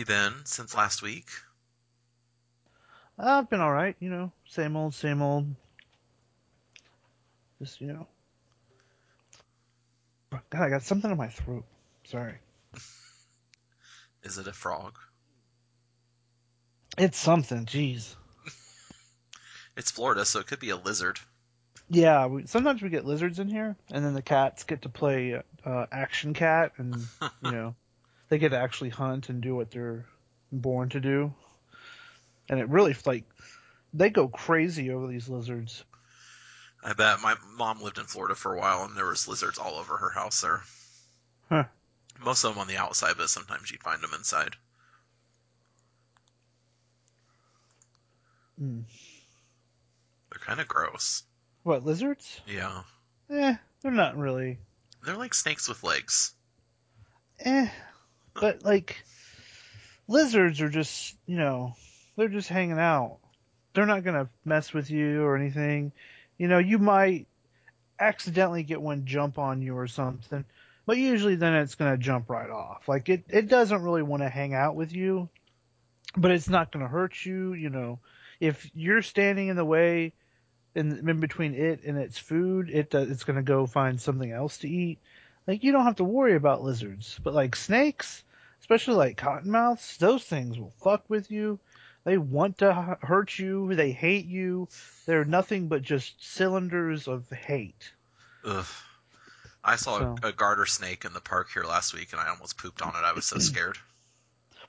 you been since last week? Uh, I've been all right, you know, same old, same old. Just you know. God, I got something in my throat. Sorry. Is it a frog? It's something. Jeez. It's Florida, so it could be a lizard. Yeah, we, sometimes we get lizards in here, and then the cats get to play uh, action cat, and you know, they get to actually hunt and do what they're born to do. And it really like they go crazy over these lizards. I bet my mom lived in Florida for a while, and there was lizards all over her house there. Huh. Most of them on the outside, but sometimes you'd find them inside. Mm. They're kind of gross. What lizards? Yeah, Eh, they're not really. they're like snakes with legs. Eh, but like lizards are just you know they're just hanging out. They're not gonna mess with you or anything. You know, you might accidentally get one jump on you or something, but usually then it's gonna jump right off. Like it, it doesn't really want to hang out with you, but it's not gonna hurt you. You know, if you're standing in the way in, in between it and its food, it does, it's gonna go find something else to eat. Like you don't have to worry about lizards, but like snakes, especially like cottonmouths, those things will fuck with you. They want to hurt you. They hate you. They're nothing but just cylinders of hate. Ugh. I saw So- a, a garter snake in the park here last week, and I almost pooped on it. I was so scared.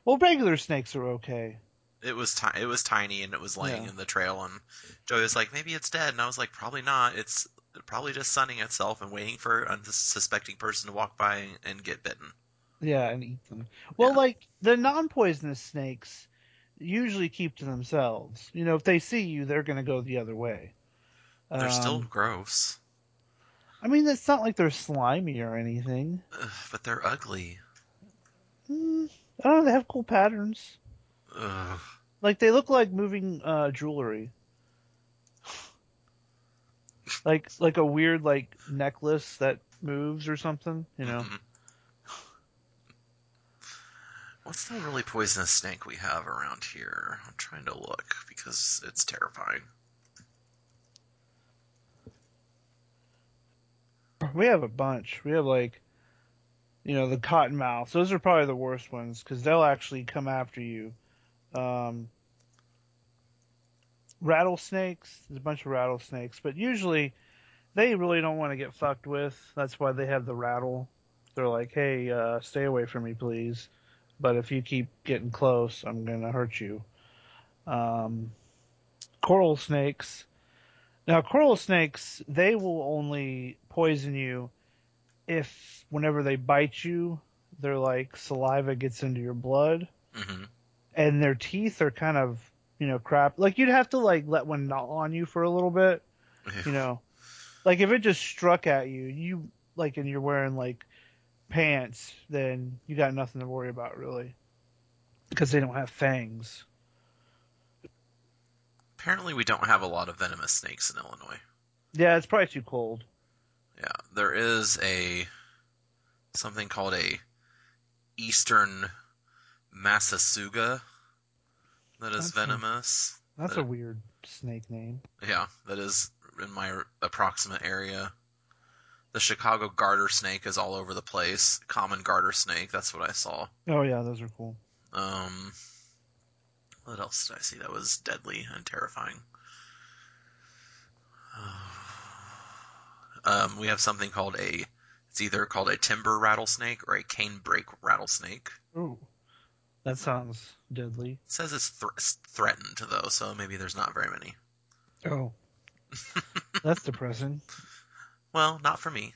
Well, regular snakes are okay. It was ti- it was tiny, and it was laying Yeah. in the trail. And Joey was like, "Maybe it's dead," and I was like, "Probably not. It's probably just sunning itself and waiting for an unsuspecting person to walk by and get bitten." Yeah, and eat them. Well, Yeah. like the non-poisonous snakes usually keep to themselves. You know, if they see you, they're going to go the other way. They're still Um, gross, I mean, it's not like they're slimy or anything. Ugh, but they're ugly. Mm, I don't know. They have cool patterns. Ugh. Like they look like moving uh, jewelry. Like like a weird like necklace that moves or something. You know. Mhm. What's the really poisonous snake we have around here? I'm trying to look because it's terrifying. We have a bunch. We have like, you know, the cottonmouths. Those are probably the worst ones because they'll actually come after you. Um, rattlesnakes. There's a bunch of rattlesnakes, but usually they really don't want to get fucked with. That's why they have the rattle. They're like, hey, uh, stay away from me, please. But if you keep getting close, I'm gonna hurt you. Um, coral snakes. Now, coral snakes, they will only poison you if, whenever they bite you, their like saliva gets into your blood, hmm and their teeth are kind of, you know, crap. Like you'd have to like let one gnaw on you for a little bit, you know. Like if it just struck at you, you like, and you're wearing like pants, then you got nothing to worry about really, because they don't have fangs. Apparently, we don't have a lot of venomous snakes in Illinois. Yeah, it's probably too cold. Yeah, there is a something called a Eastern Massasauga that is That's a- venomous. That's a weird snake name. Yeah, that is in my approximate area. The Chicago garter snake is all over the place. Common garter snake, that's what I saw. Oh yeah, those are cool. Um, what else did I see that was deadly and terrifying? Um, we have something called a. It's either called a timber rattlesnake or a canebrake rattlesnake. Ooh, that sounds deadly. It says it's thr threatened though, so maybe there's not very many. Oh, that's depressing. Well, not for me.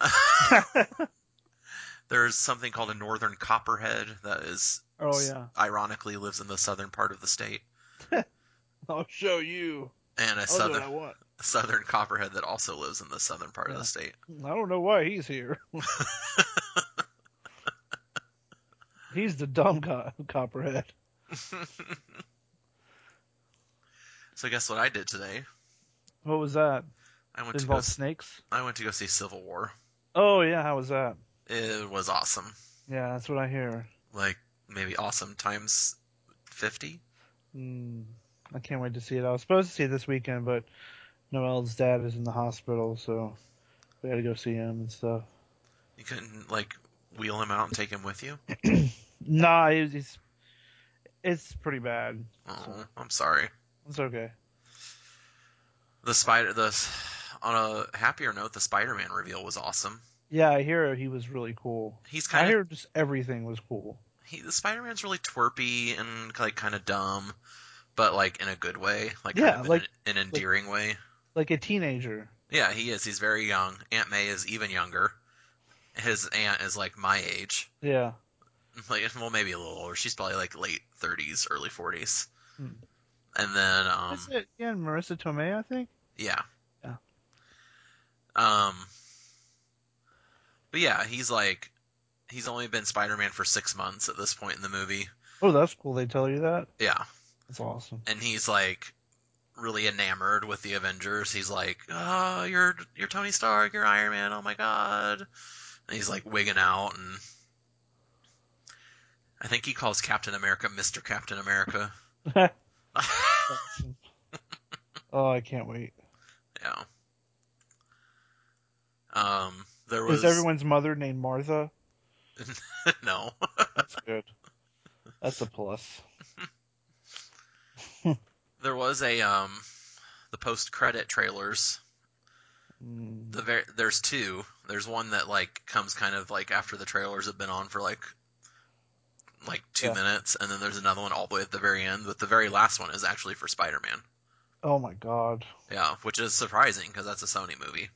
There's something called a northern copperhead that is oh yeah, ironically lives in the southern part of the state, I'll show you. and a I'll do what I southern want. southern copperhead that also lives in the southern part of the state. I don't know why he's here. He's the dumb co- copperhead. so guess what I did today? What was that? I went to go. Snakes? I went to go see Civil War. Oh yeah, how was that? It was awesome. Yeah, that's what I hear. Like maybe awesome times fifty. Mm, I can't wait to see it. I was supposed to see it this weekend, but Noelle's dad is in the hospital, so we had to go see him and stuff. You couldn't like wheel him out and take him with you. Nah, it's it's, it's pretty bad. Oh, I'm sorry. It's okay. The spider, the on a happier note, the Spider-Man reveal was awesome. Yeah, I hear he was really cool. He's I kind of hear just everything was cool. he, the Spider-Man's really twerpy and like kind of dumb, but like in a good way, like Yeah, kind of like- in an endearing way. Like a teenager. Yeah, he is. He's very young. Aunt May is even younger. His aunt is like my age. Yeah. Like, well, maybe a little older. She's probably like late 30s, early 40s. Hmm. And then, um, Is it yeah, Marisa Tomei, I think? yeah. Yeah. Um, but yeah, he's like, he's only been Spider-Man for six months at this point in the movie. Oh, that's cool. They tell you that? Yeah. That's awesome. And he's like really enamored with the Avengers. He's like, oh, you're, you're Tony Stark, you're Iron Man, oh my god. He's like wigging out and I think he calls Captain America Mr. Captain America. Oh, I can't wait. Yeah. Um, there was Is everyone's mother named Martha? no. That's good. That's a plus. there was a um, the post credit trailers. The ver- there's two. There's one that like comes kind of like after the trailers have been on for like like two Yeah. minutes, and then there's another one all the way at the very end. But the very last one is actually for Spider-Man. oh my god. Yeah, which is surprising because that's a Sony movie.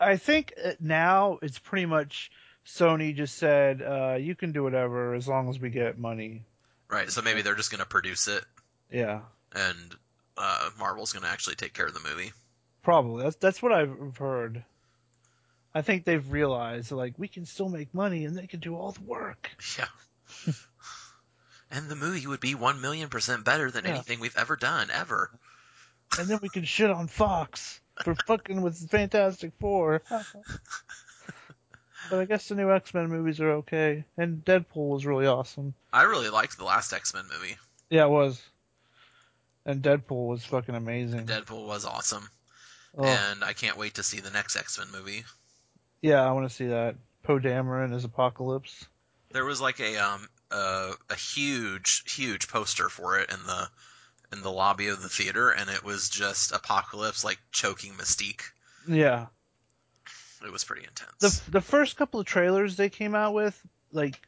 I think uh, now it's pretty much Sony just said, uh, you can do whatever as long as we get money. Right. So maybe they're just going to produce it, Yeah, and uh, Marvel's going to actually take care of the movie. Probably. That's that's what I've heard. I think they've realized like we can still make money and they can do all the work. Yeah. and the movie would be one million percent better than Yeah. anything we've ever done, ever. And then we can shit on Fox for fucking with Fantastic Four. but I guess the new X Men movies are okay, and Deadpool was really awesome. I really liked the last X Men movie. Yeah, it was. And Deadpool was fucking amazing. Deadpool was awesome, Oh, and I can't wait to see the next X Men movie. yeah, I want to see that. Poe Dameron as Apocalypse. There was like a um uh, a huge huge poster for it in the in the lobby of the theater, and it was just Apocalypse like choking Mystique. Yeah. It was pretty intense. The the first couple of trailers they came out with, like,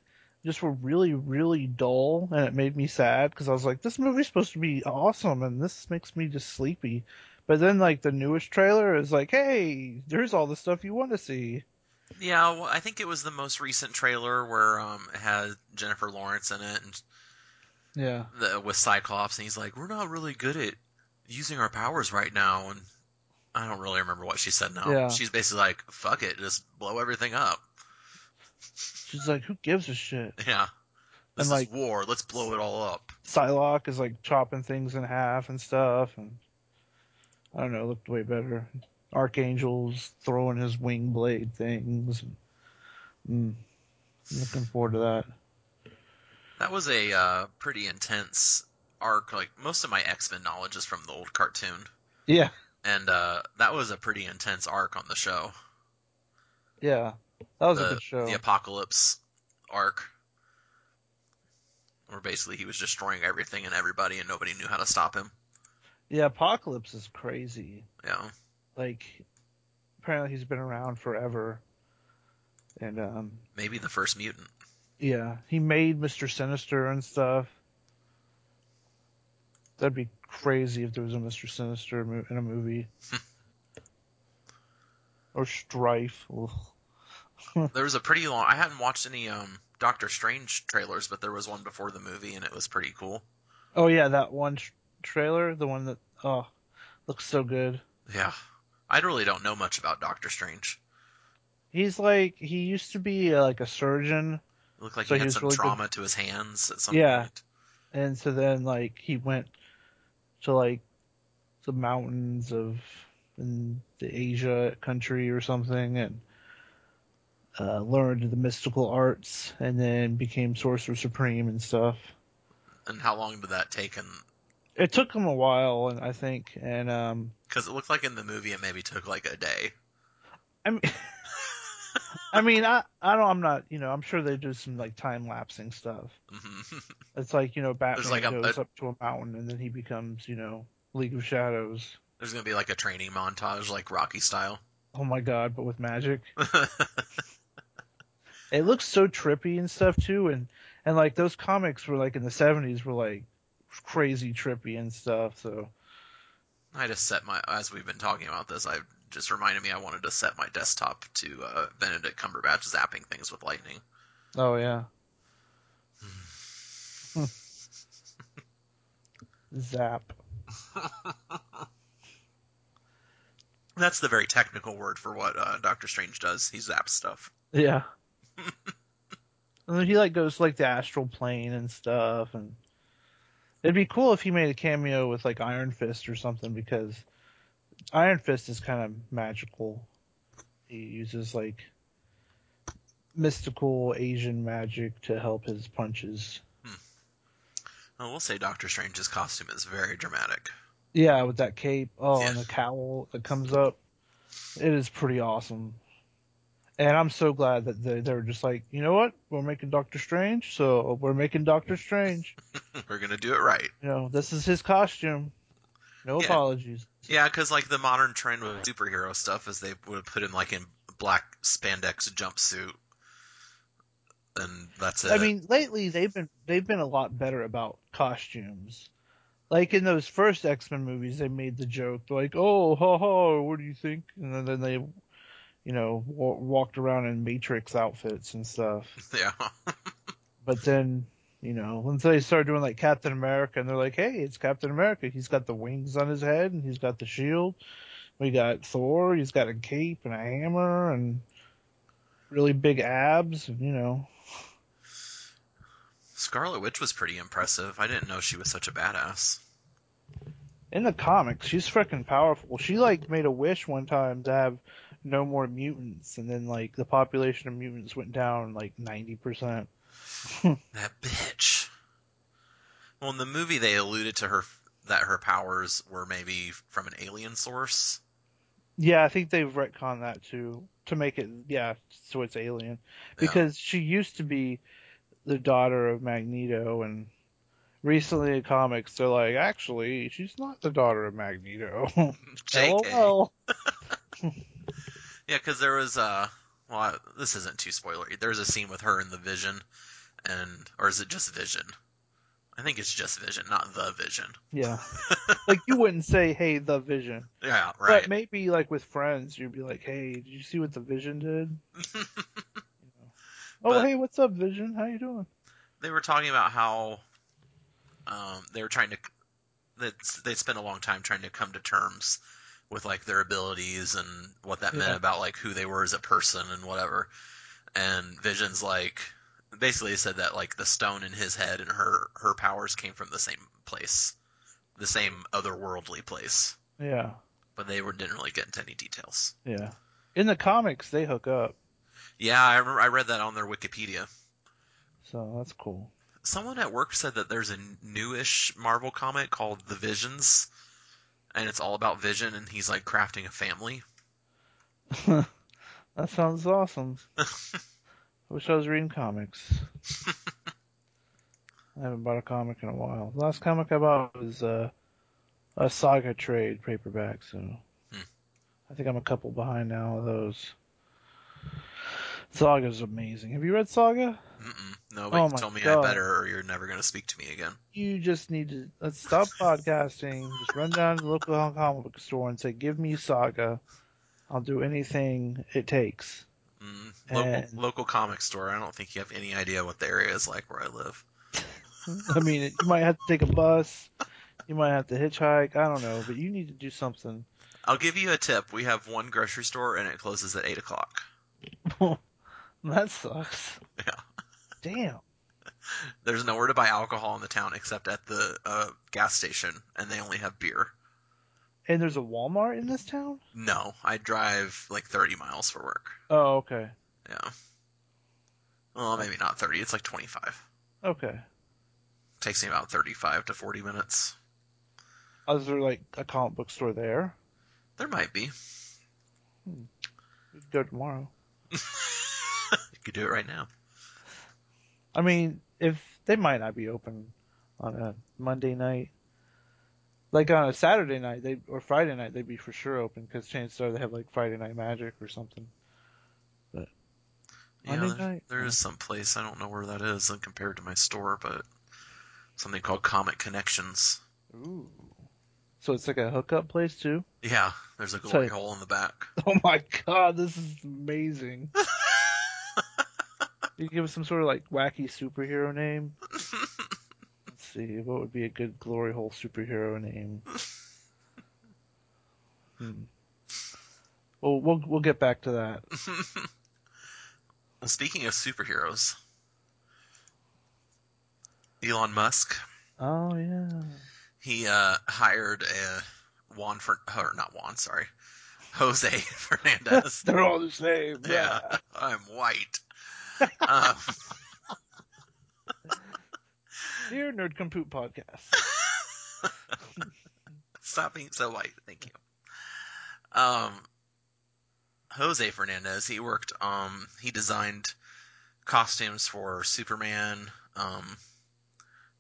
just were really really dull, and it made me sad because I was like, this movie's supposed to be awesome, and this makes me just sleepy. But then like the newest trailer is like, hey, there's all the stuff you want to see. Yeah, well, I think it was the most recent trailer where um, it had Jennifer Lawrence in it and Yeah. the, with Cyclops, and he's like, "We're not really good at using our powers right now," and I don't really remember what she said now. Yeah. She's basically like, "Fuck it, just blow everything up." She's like, who gives a shit? Yeah, this And, is like- war. Let's blow it all up. Psylocke is like chopping things in half and stuff, and I don't know, looked way better. Archangel's throwing his wing blade things. Mm, looking forward to that. That was a uh, pretty intense arc. Like most of my X Men knowledge is from the old cartoon, Yeah, and uh, that was a pretty intense arc on the show. yeah, that was the, a good show. the apocalypse arc where basically he was destroying everything and everybody and nobody knew how to stop him Yeah, Apocalypse is crazy. yeah Like, apparently he's been around forever, and um, maybe the first mutant yeah, he made Mister Sinister and stuff. That'd be crazy if there was a Mister Sinister in a movie. or Strife. There was a pretty long i hadn't watched any um doctor strange trailers but there was one before the movie and it was pretty cool Oh yeah, that one trailer, the one that oh looks so good. yeah i really don't know much about doctor strange He's like he used to be uh, like a surgeon, it looked like So he he had was some really good- trauma to his hands at some Yeah. point and so then like he went to like the mountains of in the Asia country or something, and uh, learned the mystical arts and then became Sorcerer Supreme and stuff. And how long did that take? And It took him a while, and I think, and um, because it looked like in the movie it maybe took like a day. I mean, I mean, I, I don't, I'm not, you know, I'm sure they do some like time lapsing stuff. hmm It's like you know, Batman like a- goes up to a mountain and then he becomes, you know, League of Shadows. There's gonna be like a training montage, like Rocky style. Oh my god, but with magic. It looks so trippy and stuff too, and and like those comics were like in the '70s were like crazy trippy and stuff. So I just set my as we've been talking about this. I just reminded me I wanted to set my desktop to uh, Benedict Cumberbatch zapping things with lightning. oh yeah, zap. That's the very technical word for what uh, Doctor Strange does. He zaps stuff. Yeah. and then he like goes to, like the astral plane and stuff, and it'd be cool if he made a cameo with like Iron Fist or something because Iron Fist is kind of magical. He uses like mystical Asian magic to help his punches. Hmm. I will say Doctor Strange's costume is very dramatic. Yeah, with that cape, oh, and the cowl that comes up, it is pretty awesome. And I'm so glad that they they're just like, you know what, we're making Doctor Strange, so we're making Doctor Strange. We're gonna do it right. You know, this is his costume. No Yeah. apologies. Yeah, because like the modern trend with superhero stuff is they would put him like in black spandex jumpsuit, and that's it. I mean, lately they've been they've been a lot better about costumes. Like in those first X Men movies, they made the joke like, "Oh, ha ha, what do you think?" And then, then they, you know, wa- walked around in Matrix outfits and stuff. yeah, But then, you know, once they started doing like Captain America, and they're like, "Hey, it's Captain America. He's got the wings on his head, and he's got the shield. We got Thor. He's got a cape and a hammer, and really big abs. And, you know, Scarlet Witch was pretty impressive. I didn't know she was such a badass. in the comics, she's freaking powerful. She like made a wish one time to have no more mutants, and then like the population of mutants went down like ninety percent. That bitch. Well, in the movie, they alluded to her that her powers were maybe from an alien source. Yeah, I think they've retconned that too to make it yeah, so it's alien because she used to be the daughter of Magneto, and recently in comics they're like, actually, she's not the daughter of Magneto. LOL. Yeah, because there was uh, well, I- this isn't too spoilery. There's a scene with her in the Vision, and or is it just Vision? I think it's just Vision, not the Vision. Yeah, like you wouldn't say, "Hey, the Vision." Yeah, right. But maybe like with friends, you'd be like, "Hey, did you see what the Vision did?" Oh, But- hey, what's up, Vision? How you doing? they were talking about how um, they were trying to they spent a long time trying to come to terms with like their abilities and what that meant about like who they were as a person and whatever. And Vision's like basically said that like the stone in his head and her her powers came from the same place, the same otherworldly place, Yeah, but they were, didn't really get into any details. yeah. In the comics, they hook up, Yeah, I remember I read that on their Wikipedia. so that's cool. Someone at work said that there's a newish Marvel comic called The Visions, and it's all about Vision, and he's like crafting a family. that sounds awesome. I wish I was reading comics. I haven't bought a comic in a while. The last comic I bought was uh, a Saga trade paperback, so Hmm. I think I'm a couple behind now of those. Saga's amazing. Have you read Saga? Mm-mm. Nobody Oh told me God. I better, or you're never gonna speak to me again. You just need to let's stop podcasting. Just run down to the local comic book store and say, "Give me Saga." I'll do anything it takes. Mm, local And- local comic store. I don't think you have any idea what the area is like where I live. I mean, you might have to take a bus, you might have to hitchhike. I don't know, but you need to do something. I'll give you a tip. We have one grocery store, and it closes at eight o'clock. that sucks. Yeah. Damn. There's nowhere to buy alcohol in the town except at the uh, gas station, and they only have beer. And there's a Walmart in this town? No, I drive like 30 miles for work. Oh, okay. Yeah. Well, maybe not 30. It's like 25. Okay. Takes me about 35 to 40 minutes. Is there like a comic book store there? There might be. We could go tomorrow. you could do it right now. I mean, if they might not be open on a Monday night, like on a Saturday night, they or Friday night, they'd be for sure open because chances are they have like Friday Night Magic or something. But Yeah, Monday there, night? there is some place. I don't know where that is compared to my store, but something called Comic Connections. ooh, so it's like a hookup place too. Yeah, there's a glory So- hole in the back. Oh my god, this is amazing. you give us some sort of like wacky superhero name. Let's see, what would be a good glory hole superhero name? Hmm. Well, we'll we'll get back to that. well, speaking of superheroes, Elon Musk, Oh yeah. he uh, hired a Juan for or not Juan, sorry, Jose Fernandez. They're all the same. yeah, I'm white. Um, Dear Nerd Compute Podcast. Stop being so white. Thank you. Um, Jose Fernandez, he worked, um, he designed costumes for Superman, um,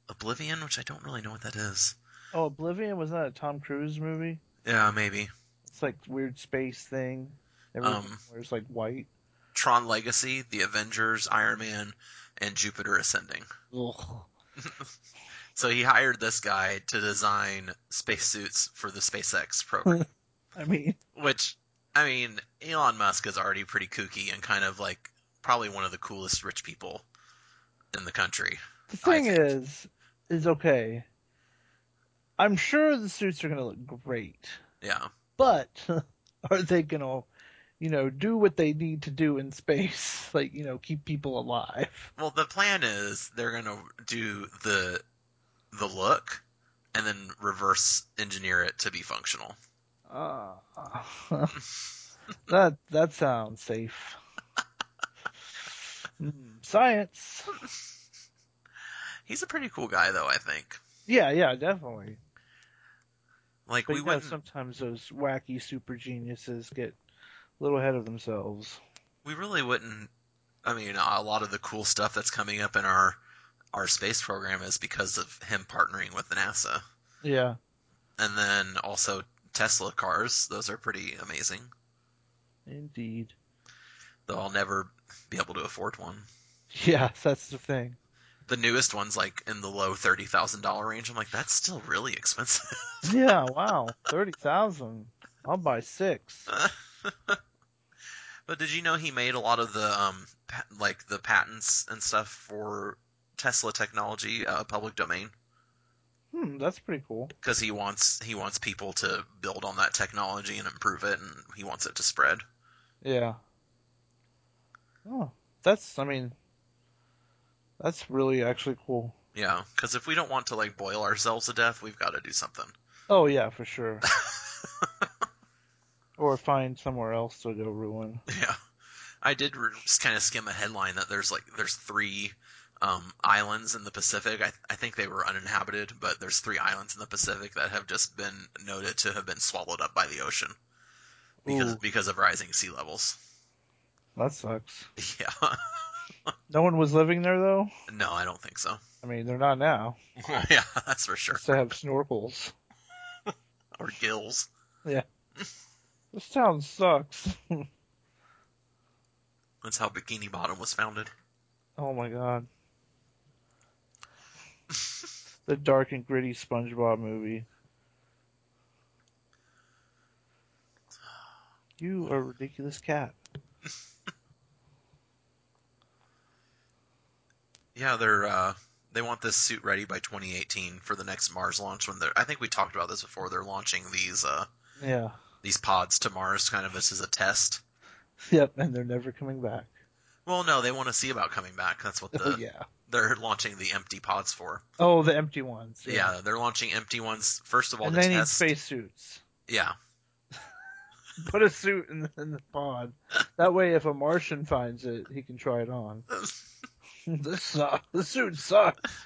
Oblivion, which I don't really know what that is. Oh, Oblivion was that a Tom Cruise movie? Yeah, maybe. It's like weird space thing. Everyone Um, wears like white. Tron Legacy, The Avengers, Iron Man, and Jupiter Ascending. So he hired this guy to design spacesuits for the SpaceX program. I mean, Which, I mean, Elon Musk is already pretty kooky and kind of like probably one of the coolest rich people in the country. the thing is, is okay. I'm sure the suits are gonna look great, Yeah. but are they gonna, you know, do what they need to do in space? Like, you know, keep people alive. Well, the plan is they're gonna do the the look and then reverse engineer it to be functional. Ah, that that sounds safe. Hmm, science. He's a pretty cool guy, though. I think. Yeah, yeah, definitely. Like But we you know, wouldn't. sometimes those wacky super geniuses get a little ahead of themselves. we really wouldn't. I mean, a lot of the cool stuff that's coming up in our our space program is because of him partnering with NASA, Yeah. and then also Tesla cars. Those are pretty amazing. Indeed. Though I'll never be able to afford one. Yeah, that's the thing. The newest one's like in the low thirty thousand dollar range. I'm like, that's still really expensive. Yeah, wow. Thirty thousand. I'll buy six. But did you know he made a lot of the um like the patents and stuff for Tesla technology uh, public domain Hmm, that's pretty cool. because he wants he wants people to build on that technology and improve it, and he wants it to spread. Yeah. Oh, that's. I mean, that's really actually cool. Yeah, because if we don't want to like boil ourselves to death, we've got to do something. Oh yeah, for sure. or find somewhere else to go ruin. Yeah, I did re- just kind of skim a headline that there's like there's three um, islands in the Pacific. I, I think they were uninhabited, but there's three islands in the Pacific that have just been noted to have been swallowed up by the ocean because Ooh, because of rising sea levels. that sucks. Yeah, No one was living there though. no, I don't think so. I mean, they're not now. yeah, that's for sure. They have snorkels. Or gills. This town sucks. That's how Bikini Bottom was founded. oh my god. the dark and gritty SpongeBob movie. You are a ridiculous cat. Yeah, they're uh, they want this suit ready by 2018 for the next Mars launch. When they're, I think we talked about this before. They're launching these uh, Yeah. These pods to Mars, kind of this is a test. Yep, and they're never coming back. Well, no, they want to see about coming back. That's what the oh yeah. they're launching the empty pods for. Oh, the empty ones. Yeah, they're launching empty ones first of all and they need test. spacesuits. Yeah, Put a suit in the, in the pod. That way, if a Martian finds it, he can try it on. this sucks. The suit sucks.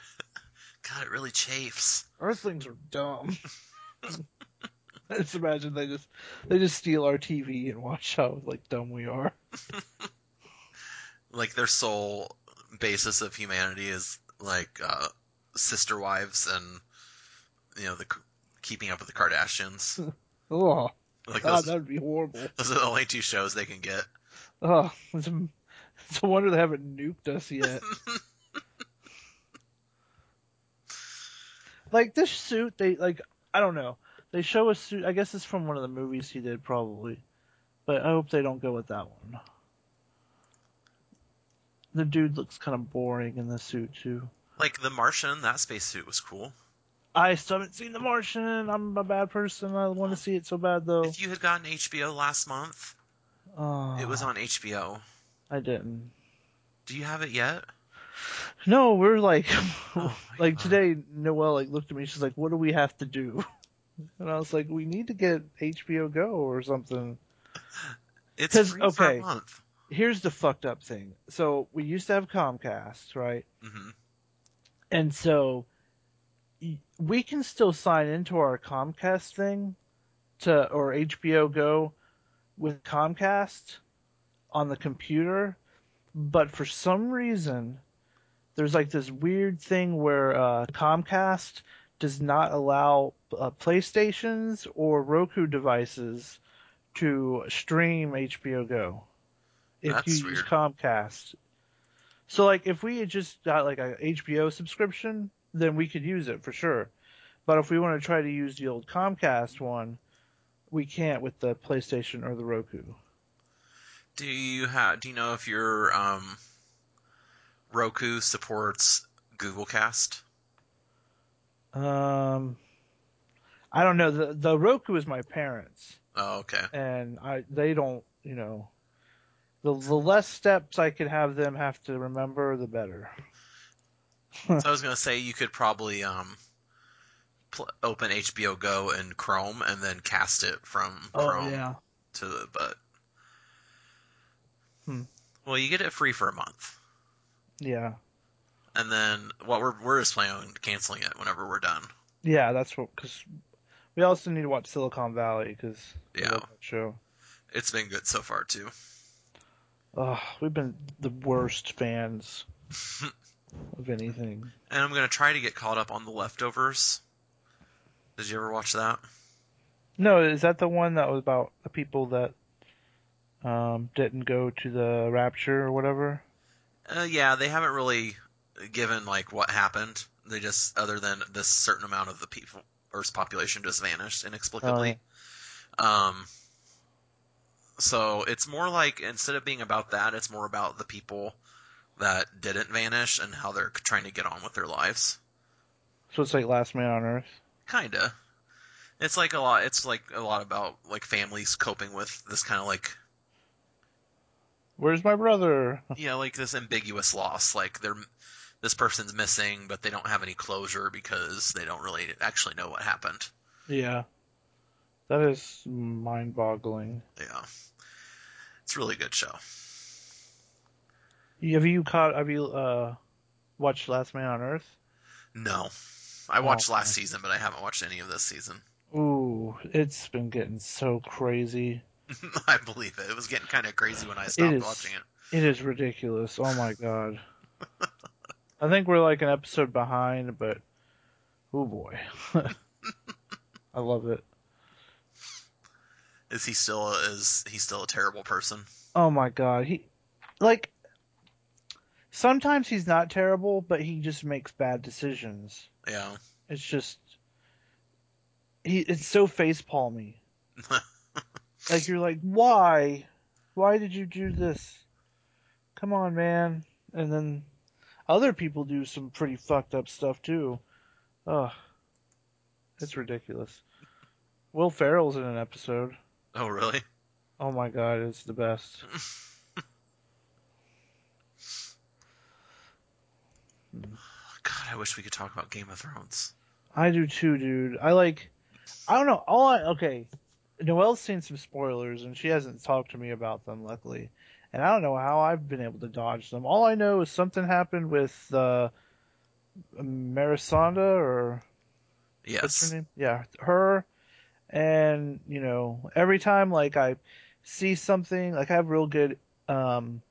God, it really chafes. Earthlings are dumb. I just imagine they just they just steal our TV and watch how like dumb we are. Like their sole basis of humanity is like uh, sister wives and you know the keeping up with the Kardashians. Oh Like God, that would be horrible. those are the only two shows they can get. Oh, it's a, it's a wonder they haven't nuked us yet. like this suit, they like I don't know. They show a suit. I guess it's from one of the movies he did, probably. But I hope they don't go with that one. The dude looks kind of boring in the suit too. Like the Martian, that spacesuit was cool. I still haven't seen The Martian. I'm a bad person. I want to see it so bad though. If you had gotten HBO last month, Oh, it was on HBO. I didn't. Do you have it yet? No, we're like, Oh like God. today. Noelle like looked at me. She's like, "What do we have to do?" And I was like, "We need to get HBO Go or something." It's free for okay. a month. Here's the fucked up thing. So we used to have Comcast, right? hmm And so we can still sign into our Comcast thing to or HBO Go with Comcast on the computer, but for some reason there's like this weird thing where uh, Comcast does not allow uh, PlayStations or Roku devices to stream HBO Go if That's you use. Comcast. So like if we had just got like a HBO subscription, then we could use it for sure. But if we want to try to use the old Comcast one, we can't with the PlayStation or the Roku. Do you have? Do you know if your um, Roku supports Google Cast? Um, I don't know. The the Roku is my parents, Oh, okay. and I they don't. You know, the the less steps I could have them have to remember, the better. So I was gonna say you could probably um, pl- open HBO Go in Chrome and then cast it from Chrome Oh yeah. to the but. Hmm. Well, you get it free for a month, Yeah. and then what we're we're just planning on canceling it whenever we're done. Yeah, that's what. Because we also need to watch Silicon Valley because Yeah. show. It's been good so far too. Oh, we've been the worst fans of anything. And I'm gonna try to get caught up on the leftovers. Did you ever watch that? No, is that the one that was about the people that um, didn't go to the rapture or whatever? Uh, yeah, they haven't really given like what happened. They just other than this certain amount of the people Earth's population just vanished inexplicably. Um, so it's more like instead of being about that, it's more about the people that didn't vanish and how they're trying to get on with their lives. So it's like Last Man on Earth. Kinda. It's like a lot. It's like a lot about like families coping with this kind of like Where's my brother? yeah, like this ambiguous loss. Like they're this person's missing, but they don't have any closure because they don't really actually know what happened. Yeah, that is mind-boggling. Yeah, it's a really good show. Have you caught? Have you uh, watched Last Man on Earth? No, I watched Oh, last okay. season, but I haven't watched any of this season. Ooh, it's been getting so crazy. I believe it. It was getting kind of crazy when I stopped is. watching it. It is ridiculous. Oh my god. I think we're like an episode behind, but oh boy. I love it. Is he still is he still a terrible person? Oh my god. He like sometimes he's not terrible, but he just makes bad decisions. Yeah. It's just he it's so face palmy. like you're like, why? Why did you do this? Come on, man. And then other people do some pretty fucked up stuff too. Ugh. It's ridiculous. Will Ferrell's in an episode. oh really? Oh my god, it's the best. God, I wish we could talk about Game of Thrones. I do too, dude. I like I don't know, all I okay. Noelle's seen some spoilers and she hasn't talked to me about them, luckily. And I don't know how I've been able to dodge them. All I know is something happened with uh, Melisandre or what's Yes. her name? Yeah, her. And you know, every time like I see something, like I have real good um,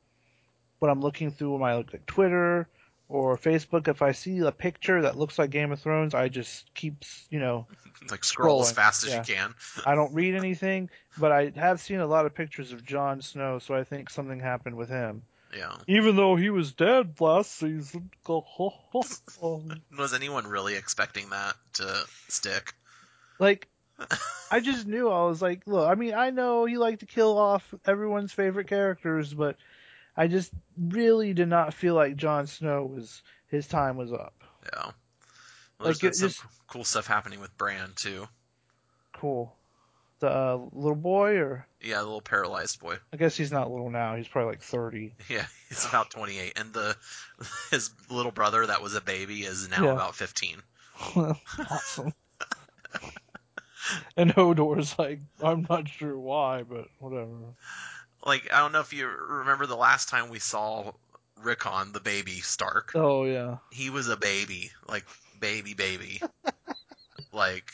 when I'm looking through my like Twitter or Facebook, if I see a picture that looks like Game of Thrones, I just keep you know Like scroll as fast as yeah. you can. I don't read anything, but I have seen a lot of pictures of Jon Snow, so I think something happened with him. Yeah. Even though he was dead last season. Was anyone really expecting that to stick? like, I just knew I was like, look, I mean, I know he liked to kill off everyone's favorite characters, but I just really did not feel like Jon Snow was his time was up. Yeah. Well, Like, there's been some just- cool stuff happening with Bran too. Cool. The uh, little boy, or Yeah, the little paralyzed boy. I guess he's not little now. He's probably like thirty. Yeah, he's about 28, and the his little brother that was a baby is now Yeah. about 15. awesome. and Hodor's like, I'm not sure why, but whatever. Like I don't know if you remember the last time we saw Rickon, the baby Stark. Oh yeah. He was a baby, like baby baby, like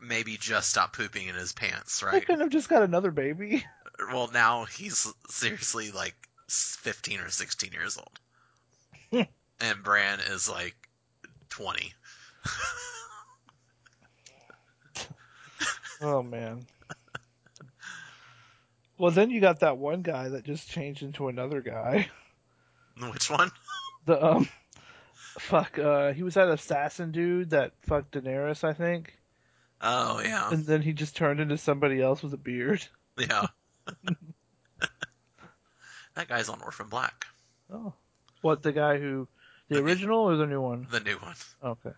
maybe just stopped pooping in his pants, I right? couldn't have just got another baby. Well, now he's seriously like 15 or 16 years old. and Bran is like 20. Oh man. Well, then you got that one guy that just changed into another guy. Which one? The um, fuck. Uh, he was that assassin dude that fucked Daenerys, I think, Oh, yeah. and then he just turned into somebody else with a beard. Yeah. that guy's on Orphan Black, Oh, what the guy who, the The- original or the new one? the new one. Okay.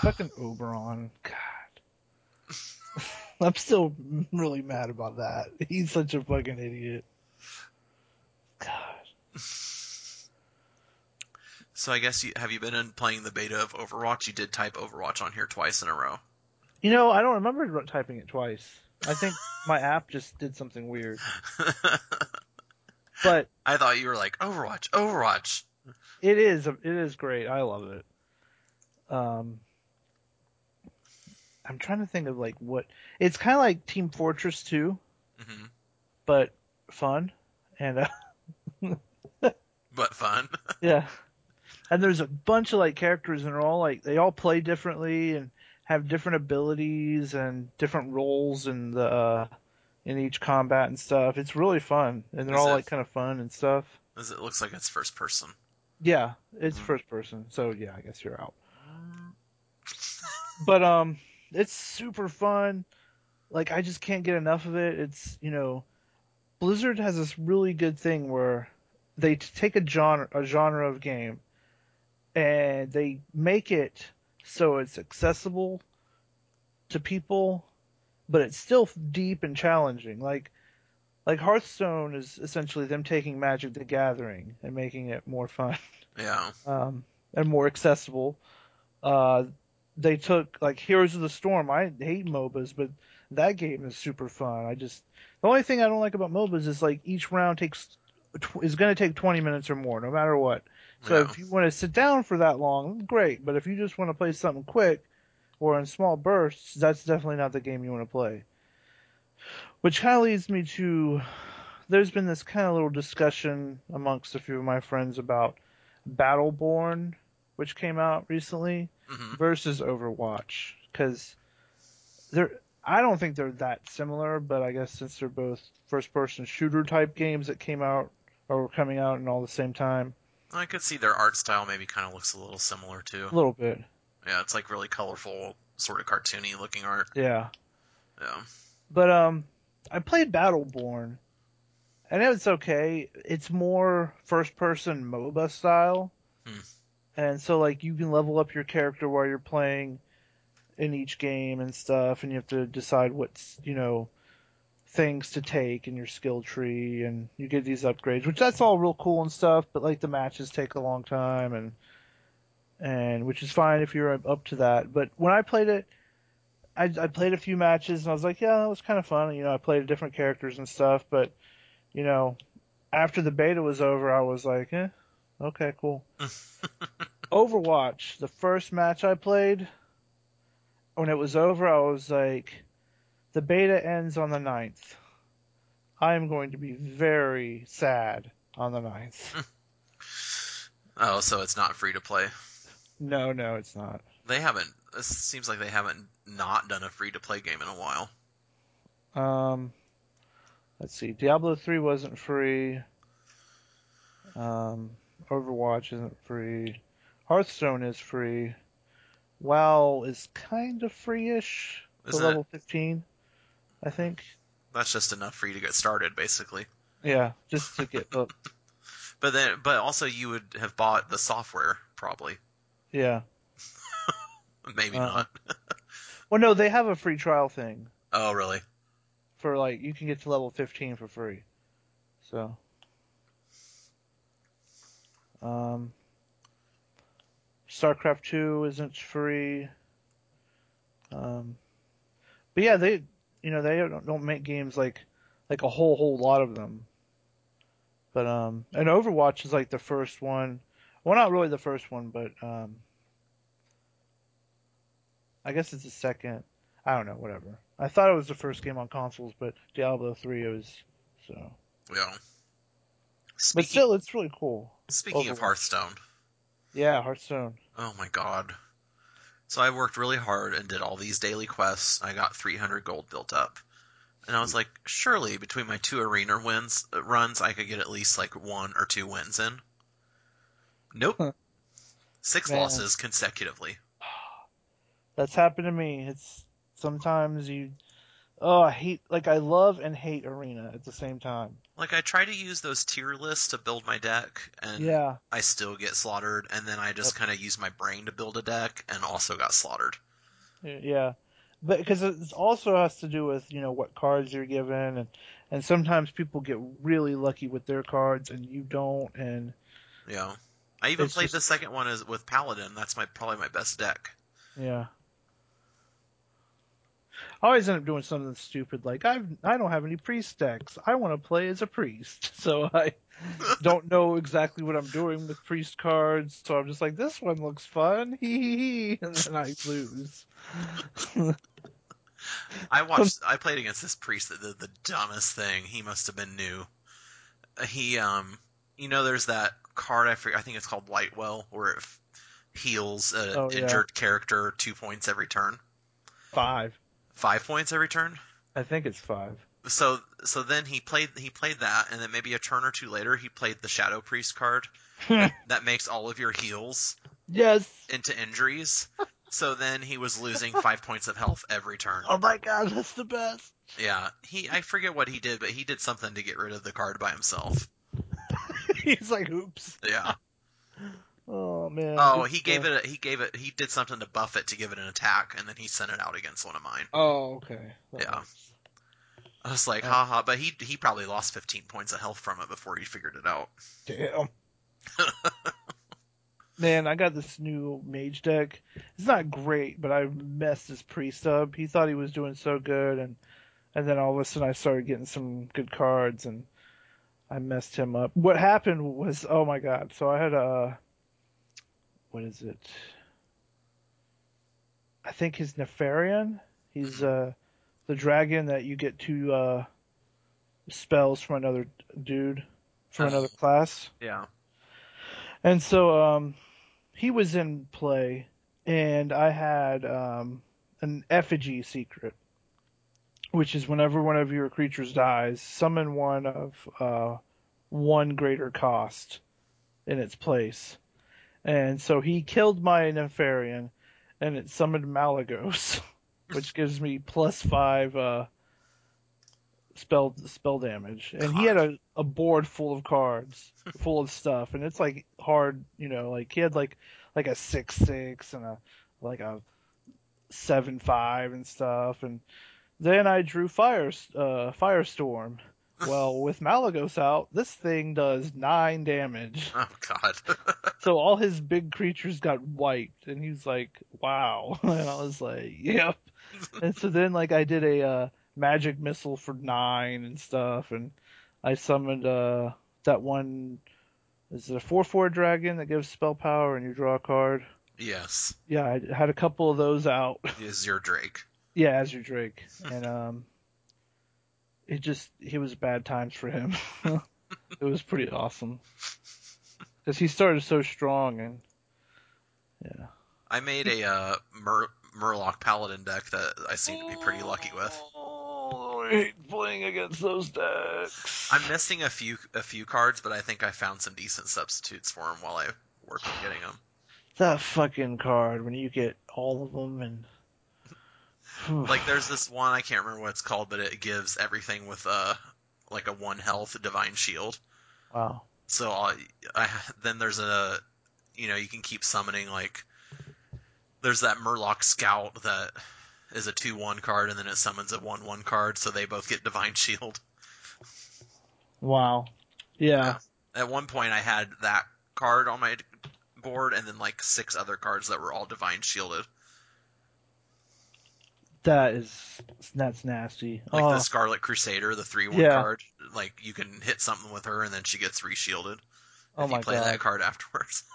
Fucking Oberyn. God. I'm still really mad about that. He's such a fucking idiot. God. So I guess you have you been in playing the beta of Overwatch? You did type Overwatch on here twice in a row. You know, I don't remember typing it twice. I think my app just did something weird. But I thought you were like Overwatch, Overwatch. it is it is great. I love it. Um I'm trying to think of like what it's kind of like Team Fortress 2, hmm but fun and uh, But fun. Yeah. And there's a bunch of like characters and they're all like they all play differently and have different abilities and different roles in the uh, in each combat and stuff. It's really fun. And they're Is all like kind of fun and stuff. As it looks like it's first person. Yeah, it's Mhm. first person. So yeah, I guess you're out. But um it's super fun. Like I just can't get enough of it. It's, you know, Blizzard has this really good thing where they take a genre a genre of game and they make it so it's accessible to people but it's still deep and challenging. Like like Hearthstone is essentially them taking Magic the Gathering and making it more fun Yeah. um, and more accessible. Uh, they took like Heroes of the Storm. I hate MOBAs, but that game is super fun. I just the only thing I don't like about MOBAs is like each round takes tw- is going to take 20 minutes or more, no matter what. So Yeah. if you want to sit down for that long, great. But if you just want to play something quick or in small bursts, that's definitely not the game you want to play. Which kind of leads me to there's been this kind of little discussion amongst a few of my friends about Battleborn, which came out recently, hmm versus Overwatch, because they're I don't think they're that similar, but I guess since they're both first-person shooter type games that came out or were coming out in all the same time, I could see their art style maybe kind of looks a little similar too. a little bit, Yeah, it's like really colorful, sort of cartoony looking art. yeah. Yeah. But um, I played Battleborn, and it's okay. It's more first-person MOBA style, Hmm. And so like you can level up your character while you're playing in each game and stuff, and you have to decide what's you know things to take in your skill tree, and you get these upgrades, which that's all real cool and stuff. But like the matches take a long time, and and which is fine if you're up to that. But when I played it, I, I played a few matches and I was like, yeah, that was kind of fun. You know, I played different characters and stuff, but you know, after the beta was over, I was like, eh, okay, cool. Overwatch, the first match I played, when it was over, I was like, the beta ends on the 9th. I am going to be very sad on the 9th. Oh, so it's not free to play. no, no, it's not. They haven't. It seems like they haven't not done a free to play game in a while. Um, let's see. Diablo 3 wasn't free. Um, Overwatch isn't free. Hearthstone is free. WoW is kind of free-ish to Isn't level 15, I think. That's just enough for you to get started, basically. Yeah, just to get the But then, but also you would have bought the software probably. yeah. Maybe Uh, not. Well, no, they have a free trial thing Oh, really? for like you can get to level 15 for free. So, um, StarCraft 2 isn't free. Um, but yeah, they you know they don't, don't make games like like a whole whole lot of them. But um, and Overwatch is like the first one. Well, not really the first one, but um, I guess it's the second. I don't know, whatever. I thought it was the first game on consoles, but Diablo 3 is so. Yeah. But still, it's really cool. Speaking of Hearthstone, Yeah, Hearthstone. oh my god. So I worked really hard and did all these daily quests. I got 300 gold built up. And I was like, surely between my two arena wins uh, runs, I could get at least like one or two wins in. Nope. Six Man. losses consecutively. That's happened to me. It's sometimes you. Oh, I hate. Like I love and hate arena at the same time. Like I try to use those tier lists to build my deck, and Yeah, I still get slaughtered. And then I just Yep. kind of use my brain to build a deck, and also got slaughtered. yeah. But because it also has to do with you know what cards you're given, and and sometimes people get really lucky with their cards and you don't, and Yeah. I even played just- the second one as with Paladin. That's my probably my best deck. yeah. I always end up doing something stupid like I I don't have any priest decks. I want to play as a priest, so I don't know exactly what I'm doing with priest cards. So I'm just like, this one looks fun, hee hee hee, and then I lose. I watched. I played against this priest that did the dumbest thing. He must have been new. He, um, you know, there's that card. I forget, I think it's called Lightwell, where it heals an Oh, yeah. injured character two points every turn, Five, five points every turn. I think it's five. So, so then he played. He played that, and then maybe a turn or two later, he played the Shadow Priest card that makes all of your heals yes. into injuries. So then he was losing five points of health every turn. Oh my god, that's the best. Yeah, he I forget what he did, but he did something to get rid of the card by himself. He's like, oops. Yeah. Oh man. Oh, he gave it. A, he gave it. He did something to buff it to give it an attack, and then he sent it out against one of mine. Oh, okay. That Yeah. makes- I was like, haha. But he he probably lost 15 points of health from it before he figured it out. Damn. Man, I got this new mage deck. It's not great, but I messed his priest up. He thought he was doing so good, and and then all of a sudden I started getting some good cards, and I messed him up. What happened was, oh my god! So I had a, what is it? I think he's Nefarian. He's uh the dragon that you get two uh spells from another dude from another class. Yeah. And so um, he was in play, and I had um, an effigy secret, which is whenever one of your creatures dies, summon one of uh, one greater cost in its place. And so he killed my Nefarian, and it summoned Malygos, which gives me plus five uh, spell spell damage. And he had a, a board full of cards, full of stuff, and it's like hard, you know, like he had like like a six six and a like a seven five and stuff, and then I drew fire uh, firestorm, Well, with Malygos out, this thing does nine damage. Oh god. So all his big creatures got wiped, and he's like, "Wow!" And I was like, "Yep." and so then, like, I did a uh, magic missile for nine and stuff, and I summoned uh that one. Is it a four-four dragon that gives spell power and you draw a card? yes. Yeah, I had a couple of those out. Azure Drake. Yeah, Azure Drake, and um, it just it was bad times for him. it was pretty awesome because he started so strong, and yeah. I made a uh, Mur- Murloc Paladin deck that I seem to be pretty lucky with. Oh, I hate playing against those decks. I'm missing a few a few cards, but I think I found some decent substitutes for them while I work on getting them. that fucking card when you get all of them and Like there's this one I can't remember what it's called, but it gives everything with a like a one health divine shield. wow. So I, I then there's a you know you can keep summoning like there's that Murloc Scout that is a two one card and then it summons a one one card, so they both get divine shield. Wow. Yeah. At one point I had that card on my board and then like six other cards that were all divine shielded. That is that's nasty. Like oh, the Scarlet Crusader, the three one Yeah. card. Like you can hit something with her and then she gets reshielded. oh if my you play god. that card afterwards.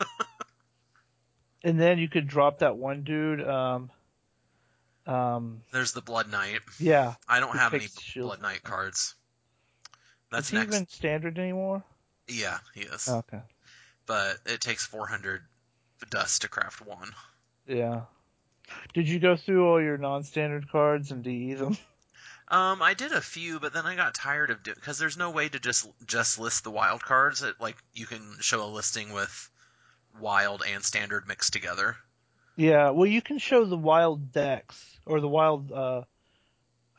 And then you could drop that one dude. Um, um, There's the Blood Knight. yeah. I don't have any shield. Blood Knight cards. That's is he next. even standard anymore? Yeah, he is. Okay. But it takes 400 dust to craft one. Yeah. Did you go through all your non-standard cards and DE them? Um, I did a few, but then I got tired of doing because there's no way to just just list the wild cards. It, like you can show a listing with wild and standard mixed together. Yeah. Well, you can show the wild decks or the wild. uh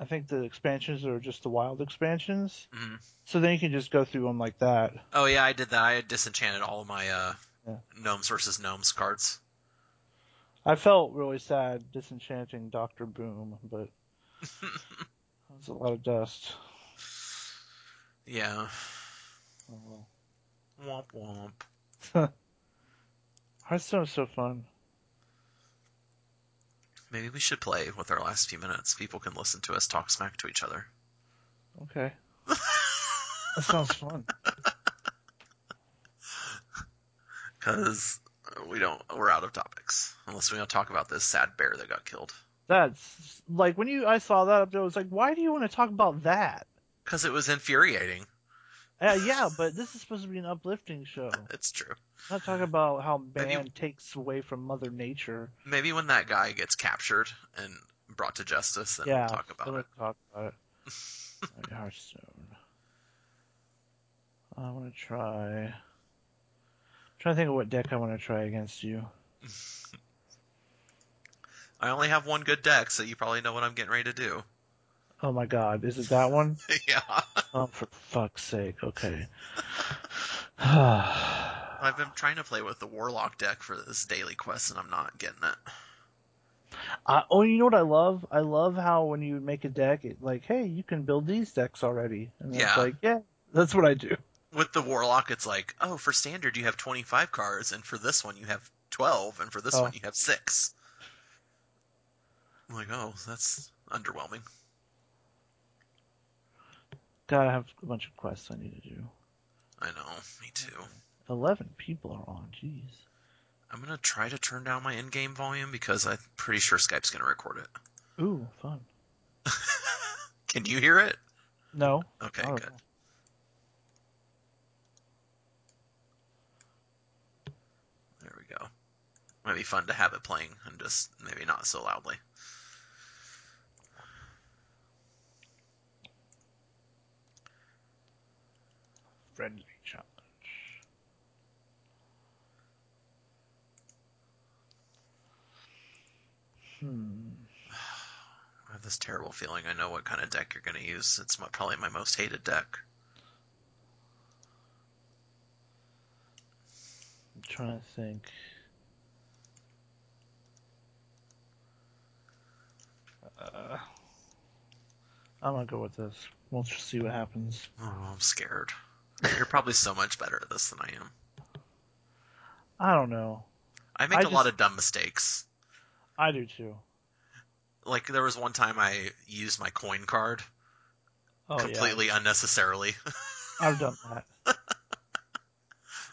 I think the expansions are just the wild expansions. Mhm. So then you can just go through them like that. Oh yeah, I did that. I had disenchanted all of my uh, Yeah. gnomes versus gnomes cards. I felt really sad disenchanting Doctor Boom, but that was a lot of dust. Yeah. Oh, Womp womp. well. Hearthstone so fun. Maybe we should play with our last few minutes. People can listen to us talk smack to each other. Okay. That sounds fun. Because we don't, we're out of topics. Unless we want to talk about this sad bear that got killed. That's like when you I saw that up there, I was like, why do you want to talk about that? Because it was infuriating. Uh, yeah, but this is supposed to be an uplifting show. It's true. Not talking about how Maybe- man takes away from Mother Nature. Maybe when that guy gets captured and brought to justice, then yeah, we'll talk about it. talk about it. Hearthstone. I want to try. I'm trying to think of what deck I want to try against you. I only have one good deck, so you probably know what I'm getting ready to do. Oh my God, is it that one? yeah. Oh, for fuck's sake. Okay. I've been trying to play with the Warlock deck for this daily quest, and I'm not getting it. I, oh, you know what I love? I love how when you make a deck, it like, hey, you can build these decks already, and it's Yeah. like, yeah, that's what I do. With the Warlock, it's like, oh, for standard you have 25 cards, and for this one you have 12, and for this Oh. one you have 6. I'm like, oh, that's underwhelming. God, I have a bunch of quests I need to do. I know, me too. Eleven people are on. Jeez. I'm gonna try to turn down my in-game volume because I'm pretty sure Skype's gonna record it. Ooh, fun. Can you hear it? No. Okay, good. all. There we go. Might be fun to have it playing and just maybe not so loudly. Friendly challenge. Hmm. I have this terrible feeling I know what kind of deck you're gonna use. It's my, probably my most hated deck. I'm trying to think. Uh, I'm gonna go with this. We'll just see what happens. Oh, I'm scared. You're probably so much better at this than I am. I don't know. I make I a lot of dumb mistakes. I do too. Like there was one time I used my coin card Oh completely unnecessarily. I've done that.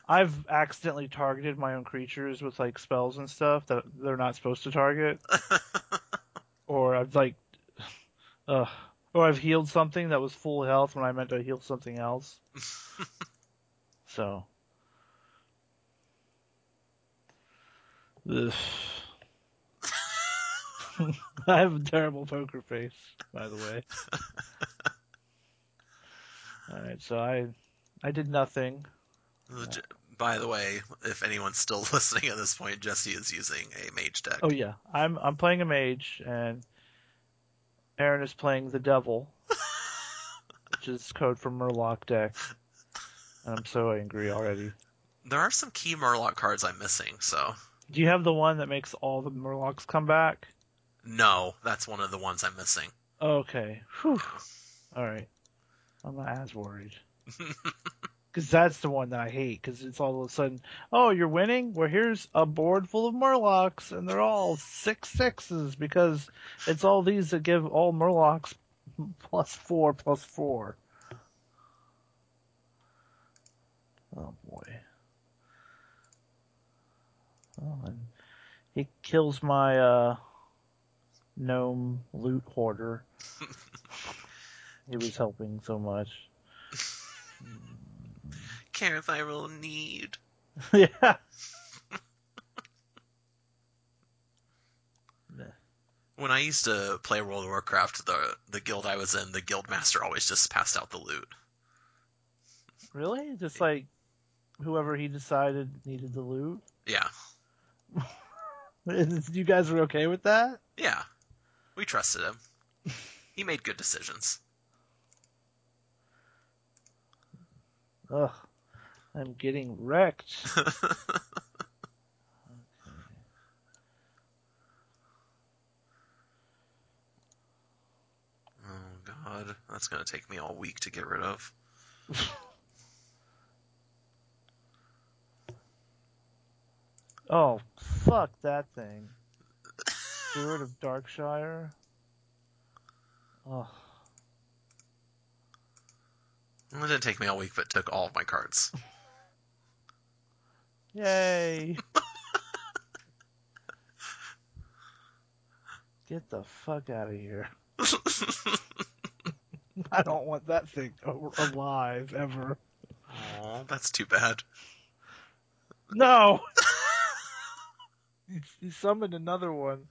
I've accidentally targeted my own creatures with like spells and stuff that they're not supposed to target, or I've like, ugh, or I've healed something that was full health when I meant to heal something else. so, Ugh. I have a terrible poker face, by the way. All right, so I I did nothing. By the way, if anyone's still listening at this point, Jesse is using a mage deck. Oh yeah, I'm I'm playing a mage, and Aaron is playing the devil, which is code for Murloc deck. And I'm so angry already. There are some key Murloc cards I'm missing, so Do you have the one that makes all the Murlocs come back? no, that's one of the ones I'm missing. Okay. Whew. All right. I'm not as worried. Because that's the one that I hate. Because it's all of a sudden, oh, you're winning. Well, here's a board full of Murlocs, and they're all six sixes because it's all these that give all Murlocs plus four plus four. Oh boy. Oh, and he kills my uh, gnome loot hoarder. he was helping so much. Careth, I will need. yeah. When I used to play World of Warcraft, the the guild I was in, the guild master always just passed out the loot. Really? Just like whoever he decided needed the loot? Yeah, you guys were okay with that? yeah, we trusted him. He made good decisions. Ugh. I'm getting wrecked. Oh god, that's gonna take me all week to get rid of. Oh, fuck that thing. Steward of Darkshire? Oh. It didn't take me all week, but took all of my cards. Yay! Get the fuck out of here. I don't want that thing alive ever. Oh, that's too bad. No! he, he summoned another one.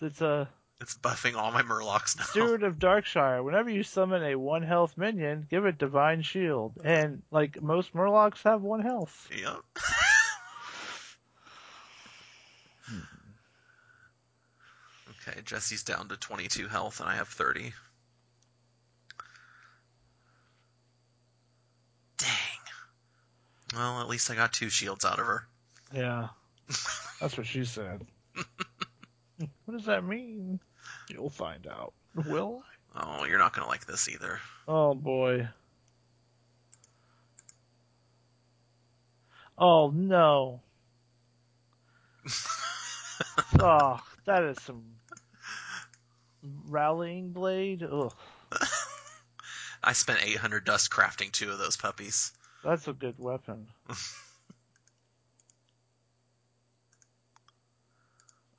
That's a It's buffing all my Murlocs now. Steward of Darkshire. Whenever you summon a one health minion, give it Divine Shield. And like most Murlocs have one health. Yep. okay, Jesse's down to 22 health, and I have 30. Dang. Well, at least I got two shields out of her. Yeah. That's what she said. what does that mean? You'll find out. Will I? Oh, you're not gonna like this either. Oh boy. Oh no. Oh, that is some rallying blade. Ugh, I spent 800 dust crafting two of those puppies. that's a good weapon.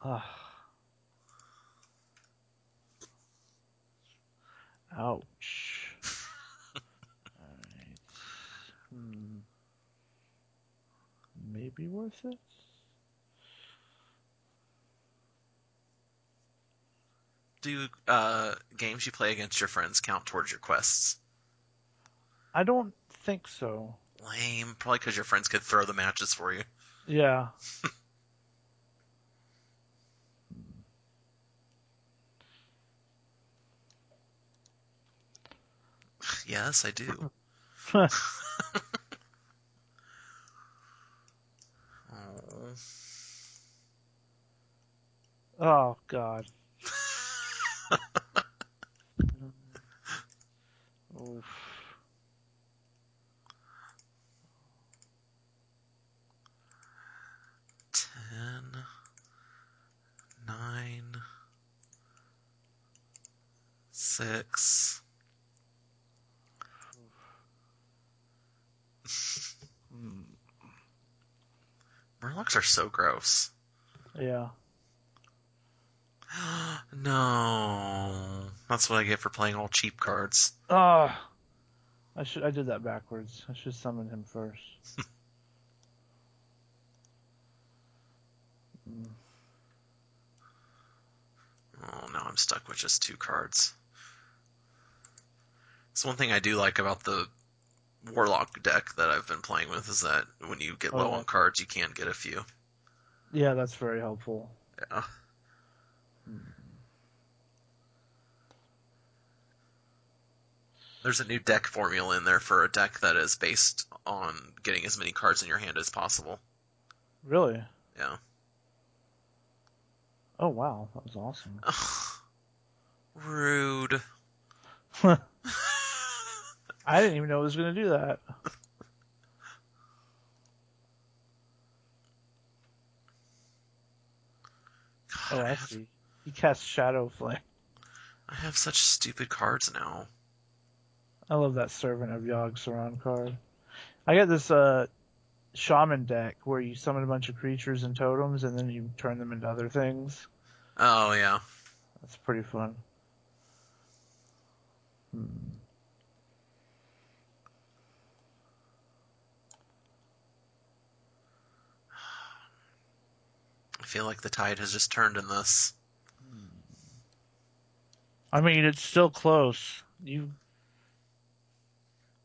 Ah. Ouch. Alright. Hmm. Maybe worth it? Do uh, games you play against your friends count towards your quests? I don't think so. Lame. Probably because your friends could throw the matches for you. Yeah. yes, I do. Oh. oh God. Oof. Ten, nine, six. Hmm. Murlocs are so gross. Yeah. no, that's what I get for playing all cheap cards. Ah. I should. I did that backwards. I should summon him first. Oh, now I'm stuck with just two cards. It's one thing I do like about the Warlock deck that I've been playing with is that when you get Oh, low yeah. on cards, you can get a few. Yeah, that's very helpful. Yeah. Hmm. There's a new deck formula in there for a deck that is based on getting as many cards in your hand as possible. Really? Yeah. Oh wow, that was awesome. Rude. I didn't even know it was going to do that. God, Oh, I I have, see. He cast Shadow Flame. I have such stupid cards now. I love that Servant of Yogg Saron card. I got this uh shaman deck where you summon a bunch of creatures and totems and then you turn them into other things. Oh yeah. That's pretty fun. Hmm. I feel like the tide has just turned in this. I mean, it's still close. You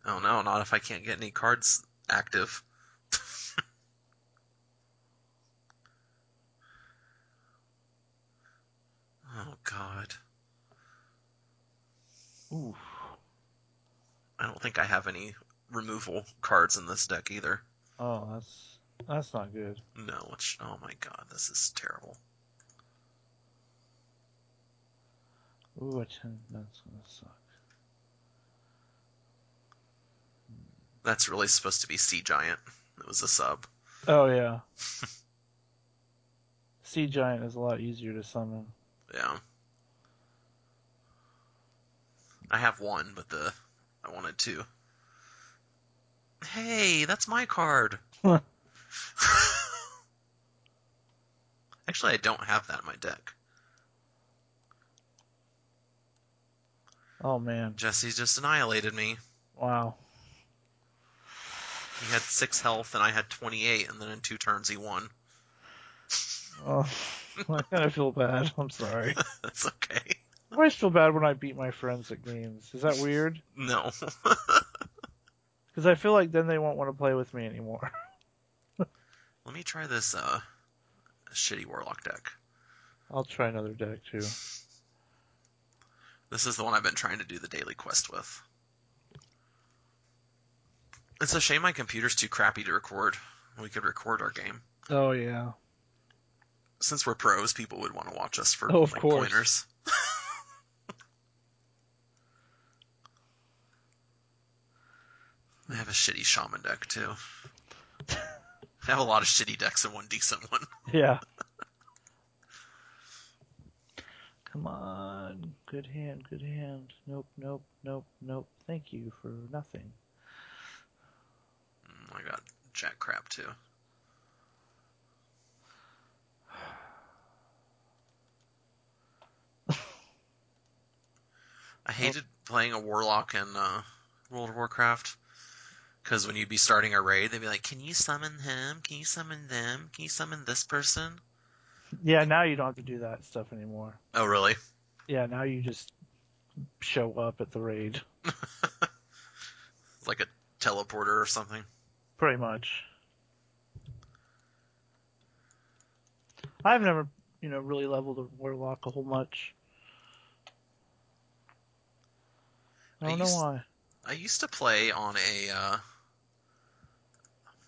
Oh no, not if I can't get any cards active. oh god. oof. I don't think I have any removal cards in this deck either. Oh, that's that's not good. No, it's oh my god, this is terrible. Ooh, a ten. That's gonna suck. That's really supposed to be Sea Giant. It was a sub. Oh yeah. Sea Giant is a lot easier to summon. Yeah. I have one, but the I wanted two. Hey, that's my card. Actually, I don't have that in my deck. Oh man. Jesse just annihilated me. Wow. He had six health, and I had 28, and then in two turns he won. Oh, I kind of feel bad. I'm sorry. That's okay. I always feel bad when I beat my friends at games. Is that weird? No. Because I feel like then they won't want to play with me anymore. Let me try this uh shitty warlock deck. I'll try another deck too. This is the one I've been trying to do the daily quest with. It's a shame my computer's too crappy to record. We could record our game. Oh yeah. Since we're pros, people would want to watch us for Oh, of like, course. pointers. I have a shitty shaman deck too. I have a lot of shitty decks and one decent one. Yeah. Come on. Good hand, good hand. Nope, nope, nope, nope. Thank you for nothing. Mm, I got jack crap too. I hated playing a warlock in uh, World of Warcraft because when you'd be starting a raid, they'd be like, "Can you summon him? Can you summon them? Can you summon this person?" Yeah, now you don't have to do that stuff anymore. Oh, really? Yeah, now you just show up at the raid. Like a teleporter or something? Pretty much. I've never, you know, really leveled a warlock a whole much. I I don't know used- why. I used to play on a uh,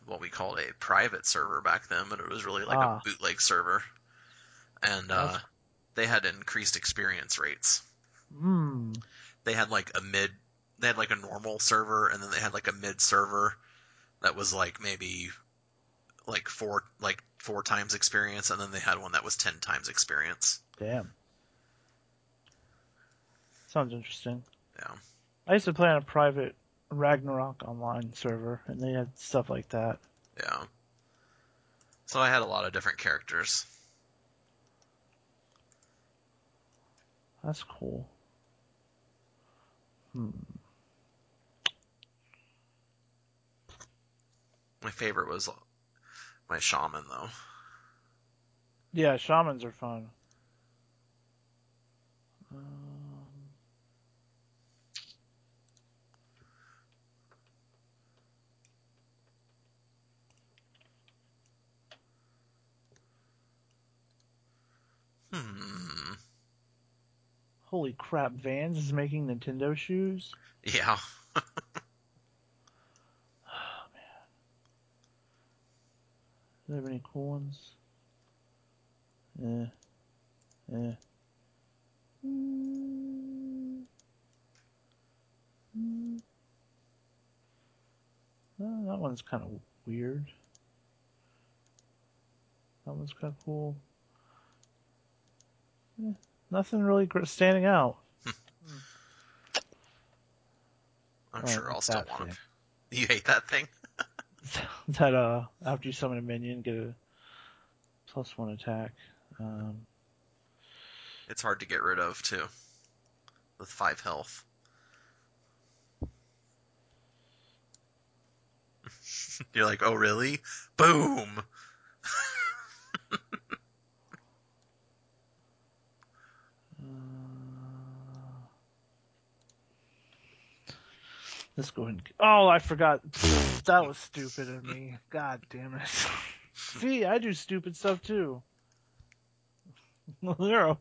what we called a private server back then, but it was really like Ah. a bootleg server, and uh, they had increased experience rates. Hmm. They had like a mid they had like a normal server and then they had like a mid server that was like maybe like four like four times experience and then they had one that was ten times experience. Damn. Sounds interesting. Yeah. I used to play on a private Ragnarok online server, and they had stuff like that. Yeah. So I had a lot of different characters. That's cool. Hmm. My favorite was my shaman though. Yeah, shamans are fun. Um, Hmm. holy crap, Vans is making Nintendo shoes? Yeah. Oh, man. Do they have any cool ones? Eh. Eh. Mm. Mm. Oh, that one's kind of weird. That one's kind of cool. Nothing really standing out. I'm Oh, sure I'll still want thing? them. You hate that thing? that uh, after you summon a minion, get a plus one attack. Um, It's hard to get rid of too. With five health. You're like, oh really? Boom! Let's go ahead. And... Oh, I forgot. that was stupid of me. God damn it. See, I do stupid stuff too. There.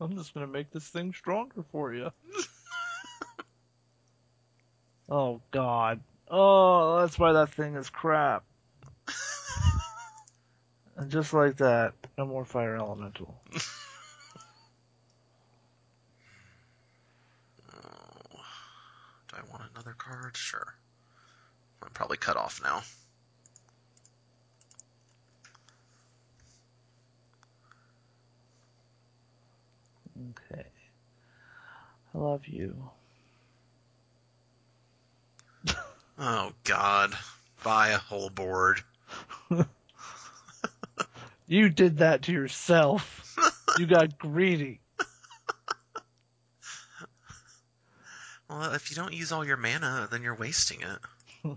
I'm just gonna make this thing stronger for you. oh God. Oh, that's why that thing is crap. And just like that, no more fire elemental. Oh, do I want another card? Sure. I'm probably cut off now. Okay. I love you. Oh god. Buy a whole board. You did that to yourself. you got greedy. Well, if you don't use all your mana, then you're wasting it.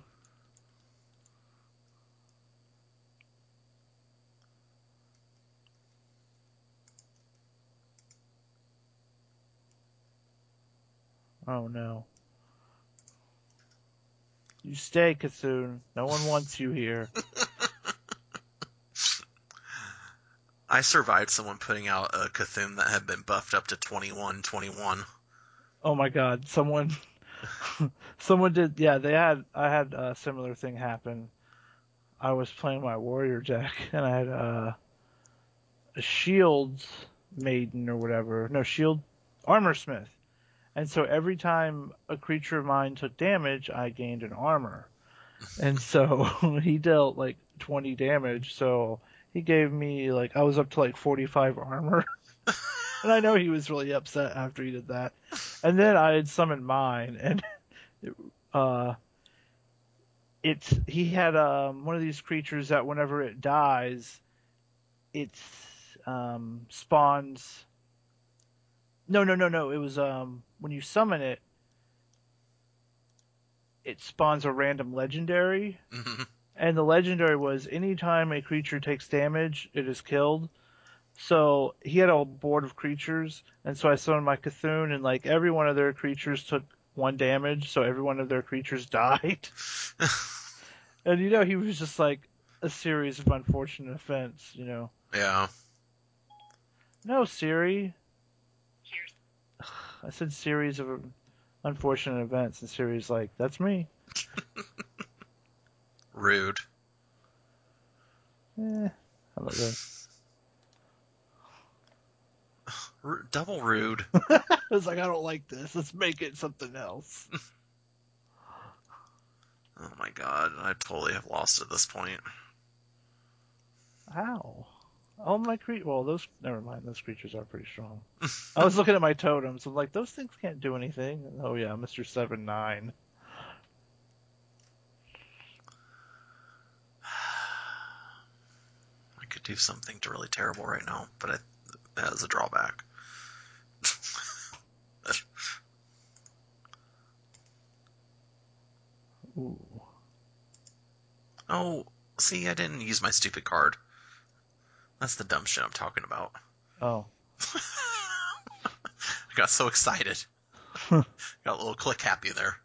Oh no. You stay, Kassoon. No one wants you here. I survived someone putting out a Cthulhu that had been buffed up to 21, 21. Oh my god, someone someone did yeah, they had I had a similar thing happen. I was playing my warrior deck and I had uh, a shield maiden or whatever. No, shield armor smith. And so every time a creature of mine took damage, I gained an armor. And so he dealt like 20 damage, so he gave me like I was up to like 45 armor. and I know he was really upset after he did that. And then I had summoned mine and uh it's he had um one of these creatures that whenever it dies it's um spawns. No no no no it was um when you summon it it spawns a random legendary. Mhm. and the legendary was anytime a creature takes damage it is killed so he had a board of creatures and so i summoned my Cthulhu and like every one of their creatures took one damage so every one of their creatures died. And you know he was just like a series of unfortunate events you know. Yeah. no siri. I said series of unfortunate events and siri's like that's me. Rude. eh, how about that R- double rude. I was like, I don't like this. Let's make it something else. Oh my god, I totally have lost at this point. Ow. Oh my cre well those never mind, those creatures are pretty strong. I was looking at my totems, I'm like, those things can't do anything. Oh yeah, Mr. Seven Nine. I could do something to really terrible right now, but I, that is a drawback. Ooh. oh, see, I didn't use my stupid card. That's the dumb shit I'm talking about. Oh. I got so excited. got a little click happy there.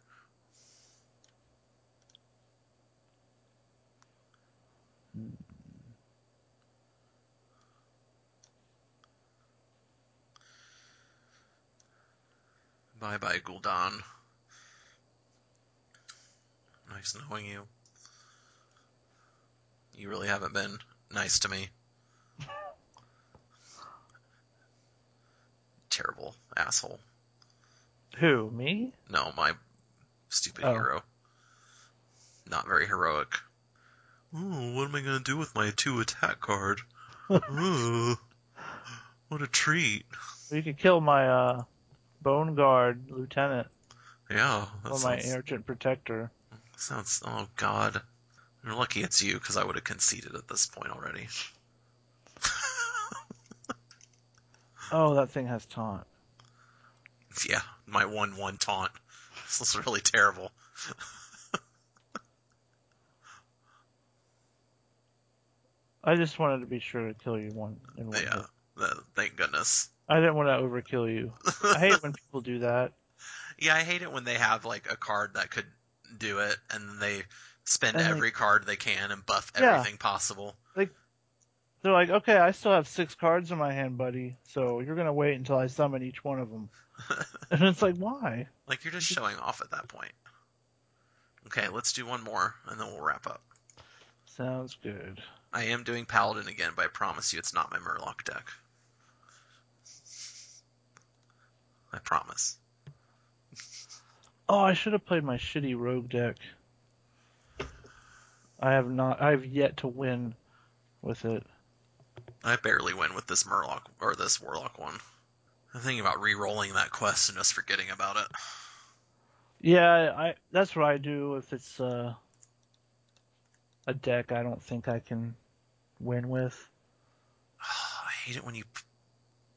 Bye bye, Gul'dan. Nice knowing you. You really haven't been nice to me. Terrible asshole. Who? Me? No, my stupid Oh. hero. Not very heroic. Oh, what am I gonna do with my two attack card? Ooh, what a treat. You could kill my uh Bone Guard Lieutenant Yeah, or my sounds, Argent Protector. Sounds. Oh God, you're lucky it's you because I would have conceded at this point already. Oh, that thing has taunt. yeah, my one-one taunt. This is really terrible. I just wanted to be sure to kill you one in one Yeah, hit. thank goodness. I didn't want to overkill you. I hate when people do that. Yeah, I hate it when they have like a card that could do it, and they spend And they- every card they can and buff Yeah. everything possible. They're like, okay, I still have six cards in my hand, buddy. So you're gonna wait until I summon each one of them. and it's like, why? Like you're just showing off at that point. Okay, let's do one more, and then we'll wrap up. Sounds good. I am doing Paladin again, but I promise you it's not my Murloc deck. I promise. Oh, I should have played my shitty rogue deck. I have not. I have yet to win with it. I barely win with this Murloc or this Warlock one. I'm thinking about re-rolling that quest and just forgetting about it. Yeah, I. That's what I do if it's uh, a deck I don't think I can win with. I hate it when you p-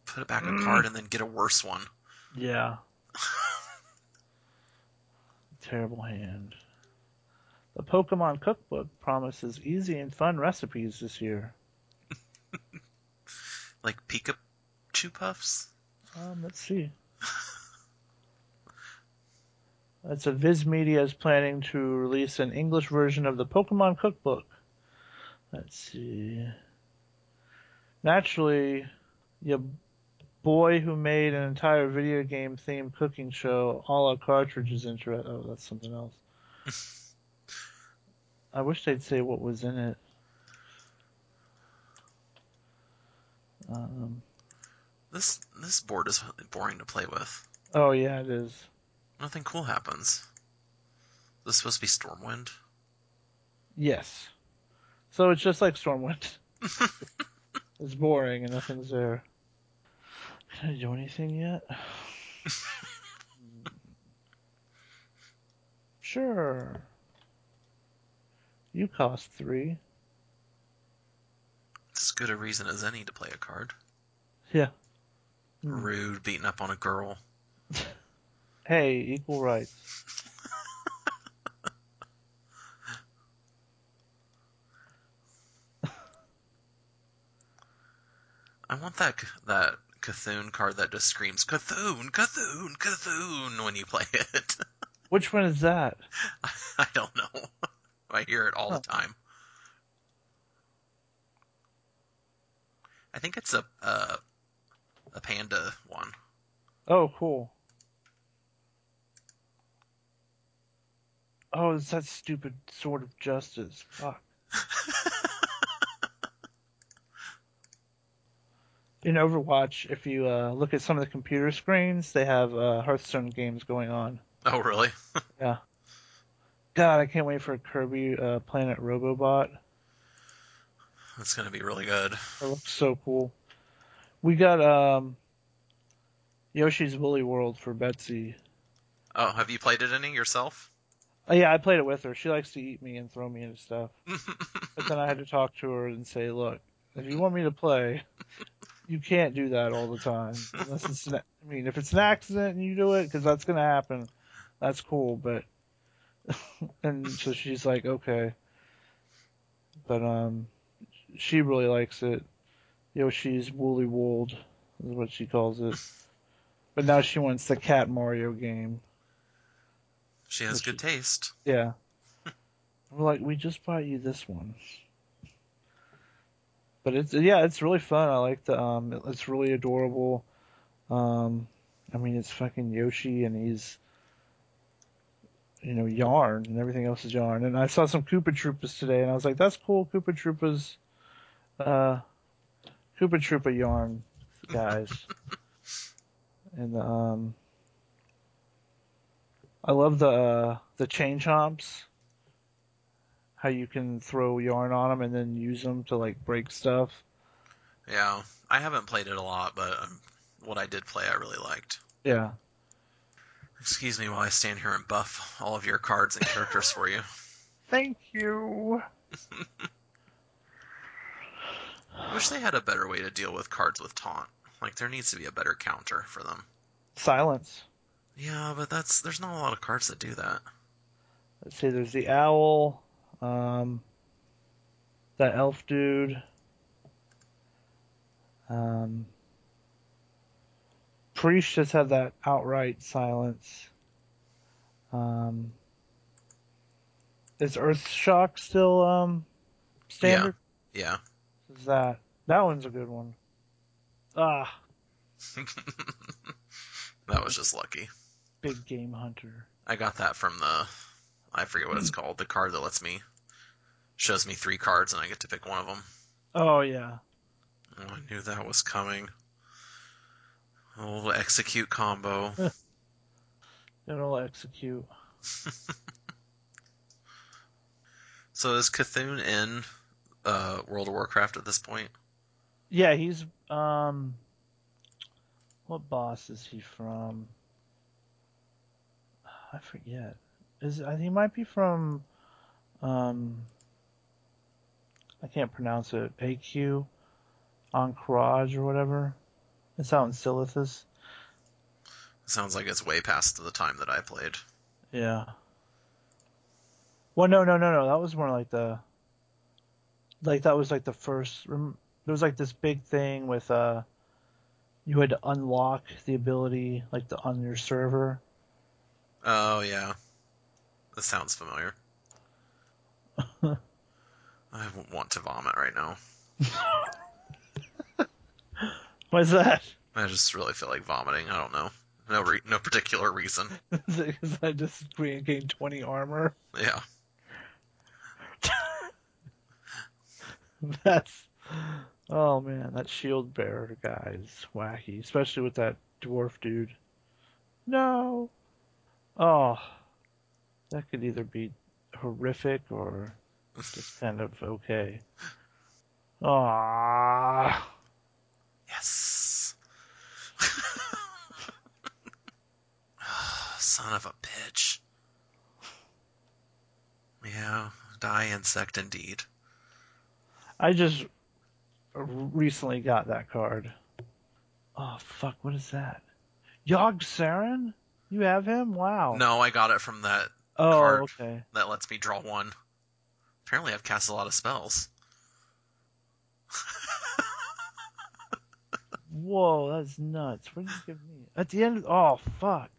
put it back a card and then get a worse one. Yeah. Terrible hand. The Pokemon Cookbook promises easy and fun recipes this year. like Pikachu puffs. Um, let's see. That's a Viz Media is planning to release an English version of the Pokemon Cookbook. Let's see. Naturally, your boy who made an entire video game themed cooking show, a la cartridges interest. Oh, that's something else. I wish they'd say what was in it. Um, This this board is boring to play with. oh yeah, it is. Nothing cool happens. Is this supposed to be Stormwind? Yes. So it's just like Stormwind. it's boring and nothing's there. Can I do anything yet? sure. You cost three. It's as good a reason as any to play a card. Yeah. Hmm. Rude, beating up on a girl. Hey, equal rights. I want that that Cthulhu card that just screams Cthulhu, Cthulhu, Cthulhu when you play it. Which one is that? I don't know. I hear it all Huh. the time. I think it's a uh, a panda one. Oh, cool. Oh, it's that stupid sword of justice. Fuck. In Overwatch, if you uh, look at some of the computer screens, they have uh, Hearthstone games going on. Oh, really? Yeah. God, I can't wait for Kirby uh, Planet Robobot. That's gonna be really good. It looks so cool. We got um Yoshi's Woolly World for Betsy. Oh, have you played it any yourself? Oh, yeah, I played it with her. She likes to eat me and throw me into stuff. But then I had to talk to her and say, look, if you want me to play, you can't do that all the time. Unless it's an, I mean, if it's an accident and you do it, because that's going to happen, that's cool. But, and so she's like, okay. But, um, she really likes it. Yoshi's Woolly World is what she calls it. But now she wants the Cat Mario game. she has good taste. Yeah. We're like, we just bought you this one. But it's yeah, it's really fun. I like the um, it's really adorable. Um, I mean, it's fucking Yoshi, and he's you know yarn, and everything else is yarn. And I saw some Koopa Troopas today, and I was like, that's cool, Koopa Troopas, uh, Koopa Troopa yarn guys. and um, I love the uh, the chain chomps. How you can throw yarn on them and then use them to like break stuff. Yeah, I haven't played it a lot, but um, what I did play, I really liked. Yeah. Excuse me while I stand here and buff all of your cards and characters for you. Thank you. I wish they had a better way to deal with cards with taunt. Like there needs to be a better counter for them. Silence. Yeah, but that's there's not a lot of cards that do that. Let's see. There's the owl. Um, that elf dude. Um, Priest just had that outright silence. Um, is Earth Shock still um standard? Yeah. yeah. Is that that one's a good one? Ah, that was just lucky. big game hunter. I got that from the I forget what it's called, the card that lets me shows me three cards and I get to pick one of them. Oh yeah. Oh, I knew that was coming. Oh, execute combo. It'll execute. so is Cthulhu in uh, World of Warcraft at this point? Yeah, he's um. What boss is he from? I forget. Is I think he might be from um. I can't pronounce it. AQ, Ancrage or whatever. It's out in Silithus. Sounds like it's way past the time that I played. Yeah. Well, no, no, no, no. That was more like the. Like that was like the first. rem- There was like this big thing with uh. You had to unlock the ability like the on your server. Oh yeah, this sounds familiar. I want to vomit right now. What's that? I just really feel like vomiting. I don't know. No, re- no particular reason. Is I just gained 20 armor? Yeah. That's. Oh man, that shield bearer guy is wacky, especially with that dwarf dude. No! Oh. That could either be horrific or just kind of okay. Ah. Yes. Son of a bitch. Yeah, die insect indeed. I just recently got that card. Oh fuck, what is that? Yogg Saron? You have him? Wow. No, I got it from that oh, card. okay. that lets me draw one. Apparently, I've cast a lot of spells. Whoa, that's nuts. What did you give me? At the end of, oh fuck.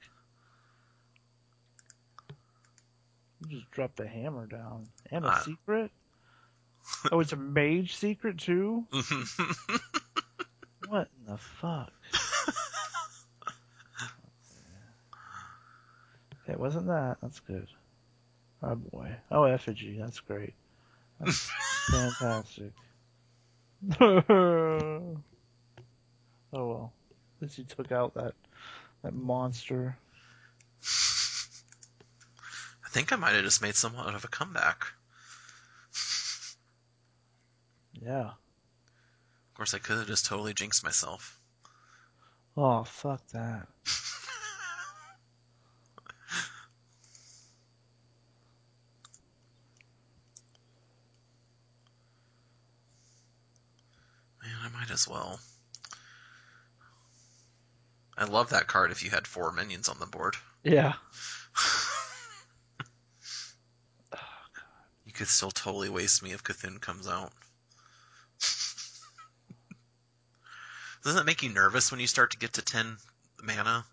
You just dropped a hammer down. And a Uh. secret? Oh, it's a mage secret too? What in the fuck? Okay, wasn't that? That's good. Oh boy. Oh, effigy. That's great. That's fantastic. oh well. At least you took out that that monster. I think I might have just made somewhat of a comeback. Yeah. Of course, I could have just totally jinxed myself. Oh, fuck that. as well. I love that card if you had four minions on the board. Yeah. oh, You could still totally waste me if Cthulhu comes out. Doesn't it make you nervous when you start to get to 10 mana?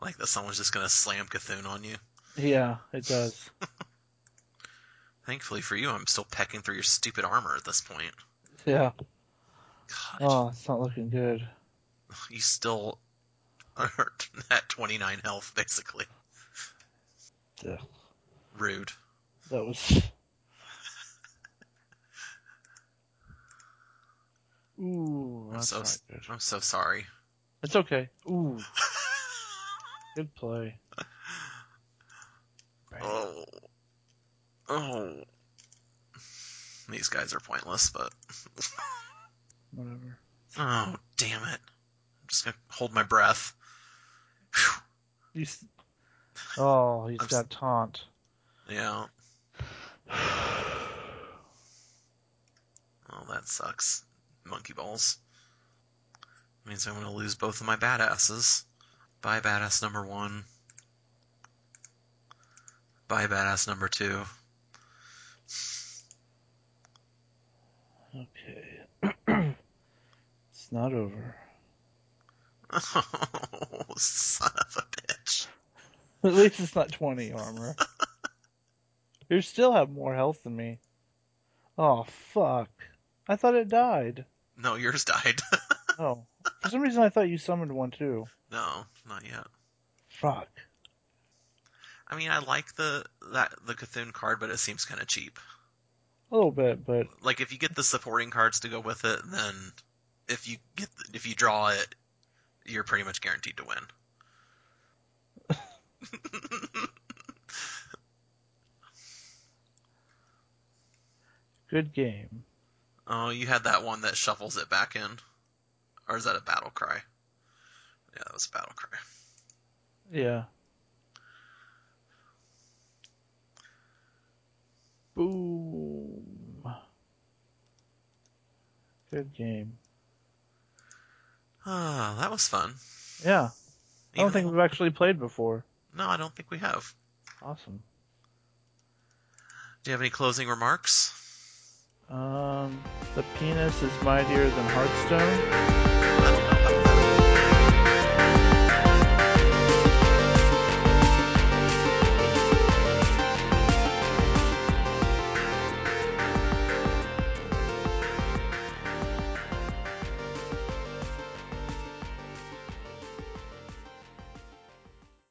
Like that someone's just gonna slam Cthulhu on you? Yeah, it does. Thankfully for you, I'm still pecking through your stupid armor at this point. Yeah. God, Oh, it's not looking good. you still are at 29 health, basically. Ugh, Rude. that was. Ooh, I'm so. I'm so sorry. It's okay. Ooh, good play. Right. Oh. Oh. These guys are pointless, but. Whatever. Oh, damn it. I'm just gonna hold my breath. Phew. You. s- Oh, he's I'm s- got taunt. Yeah. Oh, that sucks. Monkey balls. Means I'm gonna lose both of my badasses. Bye, badass number one. Bye, badass number two. It's not over. Oh, son of a bitch. At least it's not 20 armor. you still have more health than me. Oh, fuck. I thought it died. No, yours died. Oh. For some reason I thought you summoned one too. no, not yet. Fuck. I mean, I like the that the Cthulhu card, but it seems kind of cheap. A little bit, but Like if you get the supporting cards to go with it, then if you get if you draw it, you're pretty much guaranteed to win. good game. oh, you had that one that shuffles it back in, or is that a battle cry? Yeah, that was a battle cry. Yeah. Boom. Good game. Ah, that was fun. Yeah. I don't Even think though- we've actually played before. No, I don't think we have. Awesome. Do you have any closing remarks? Um, the penis is mightier than Hearthstone.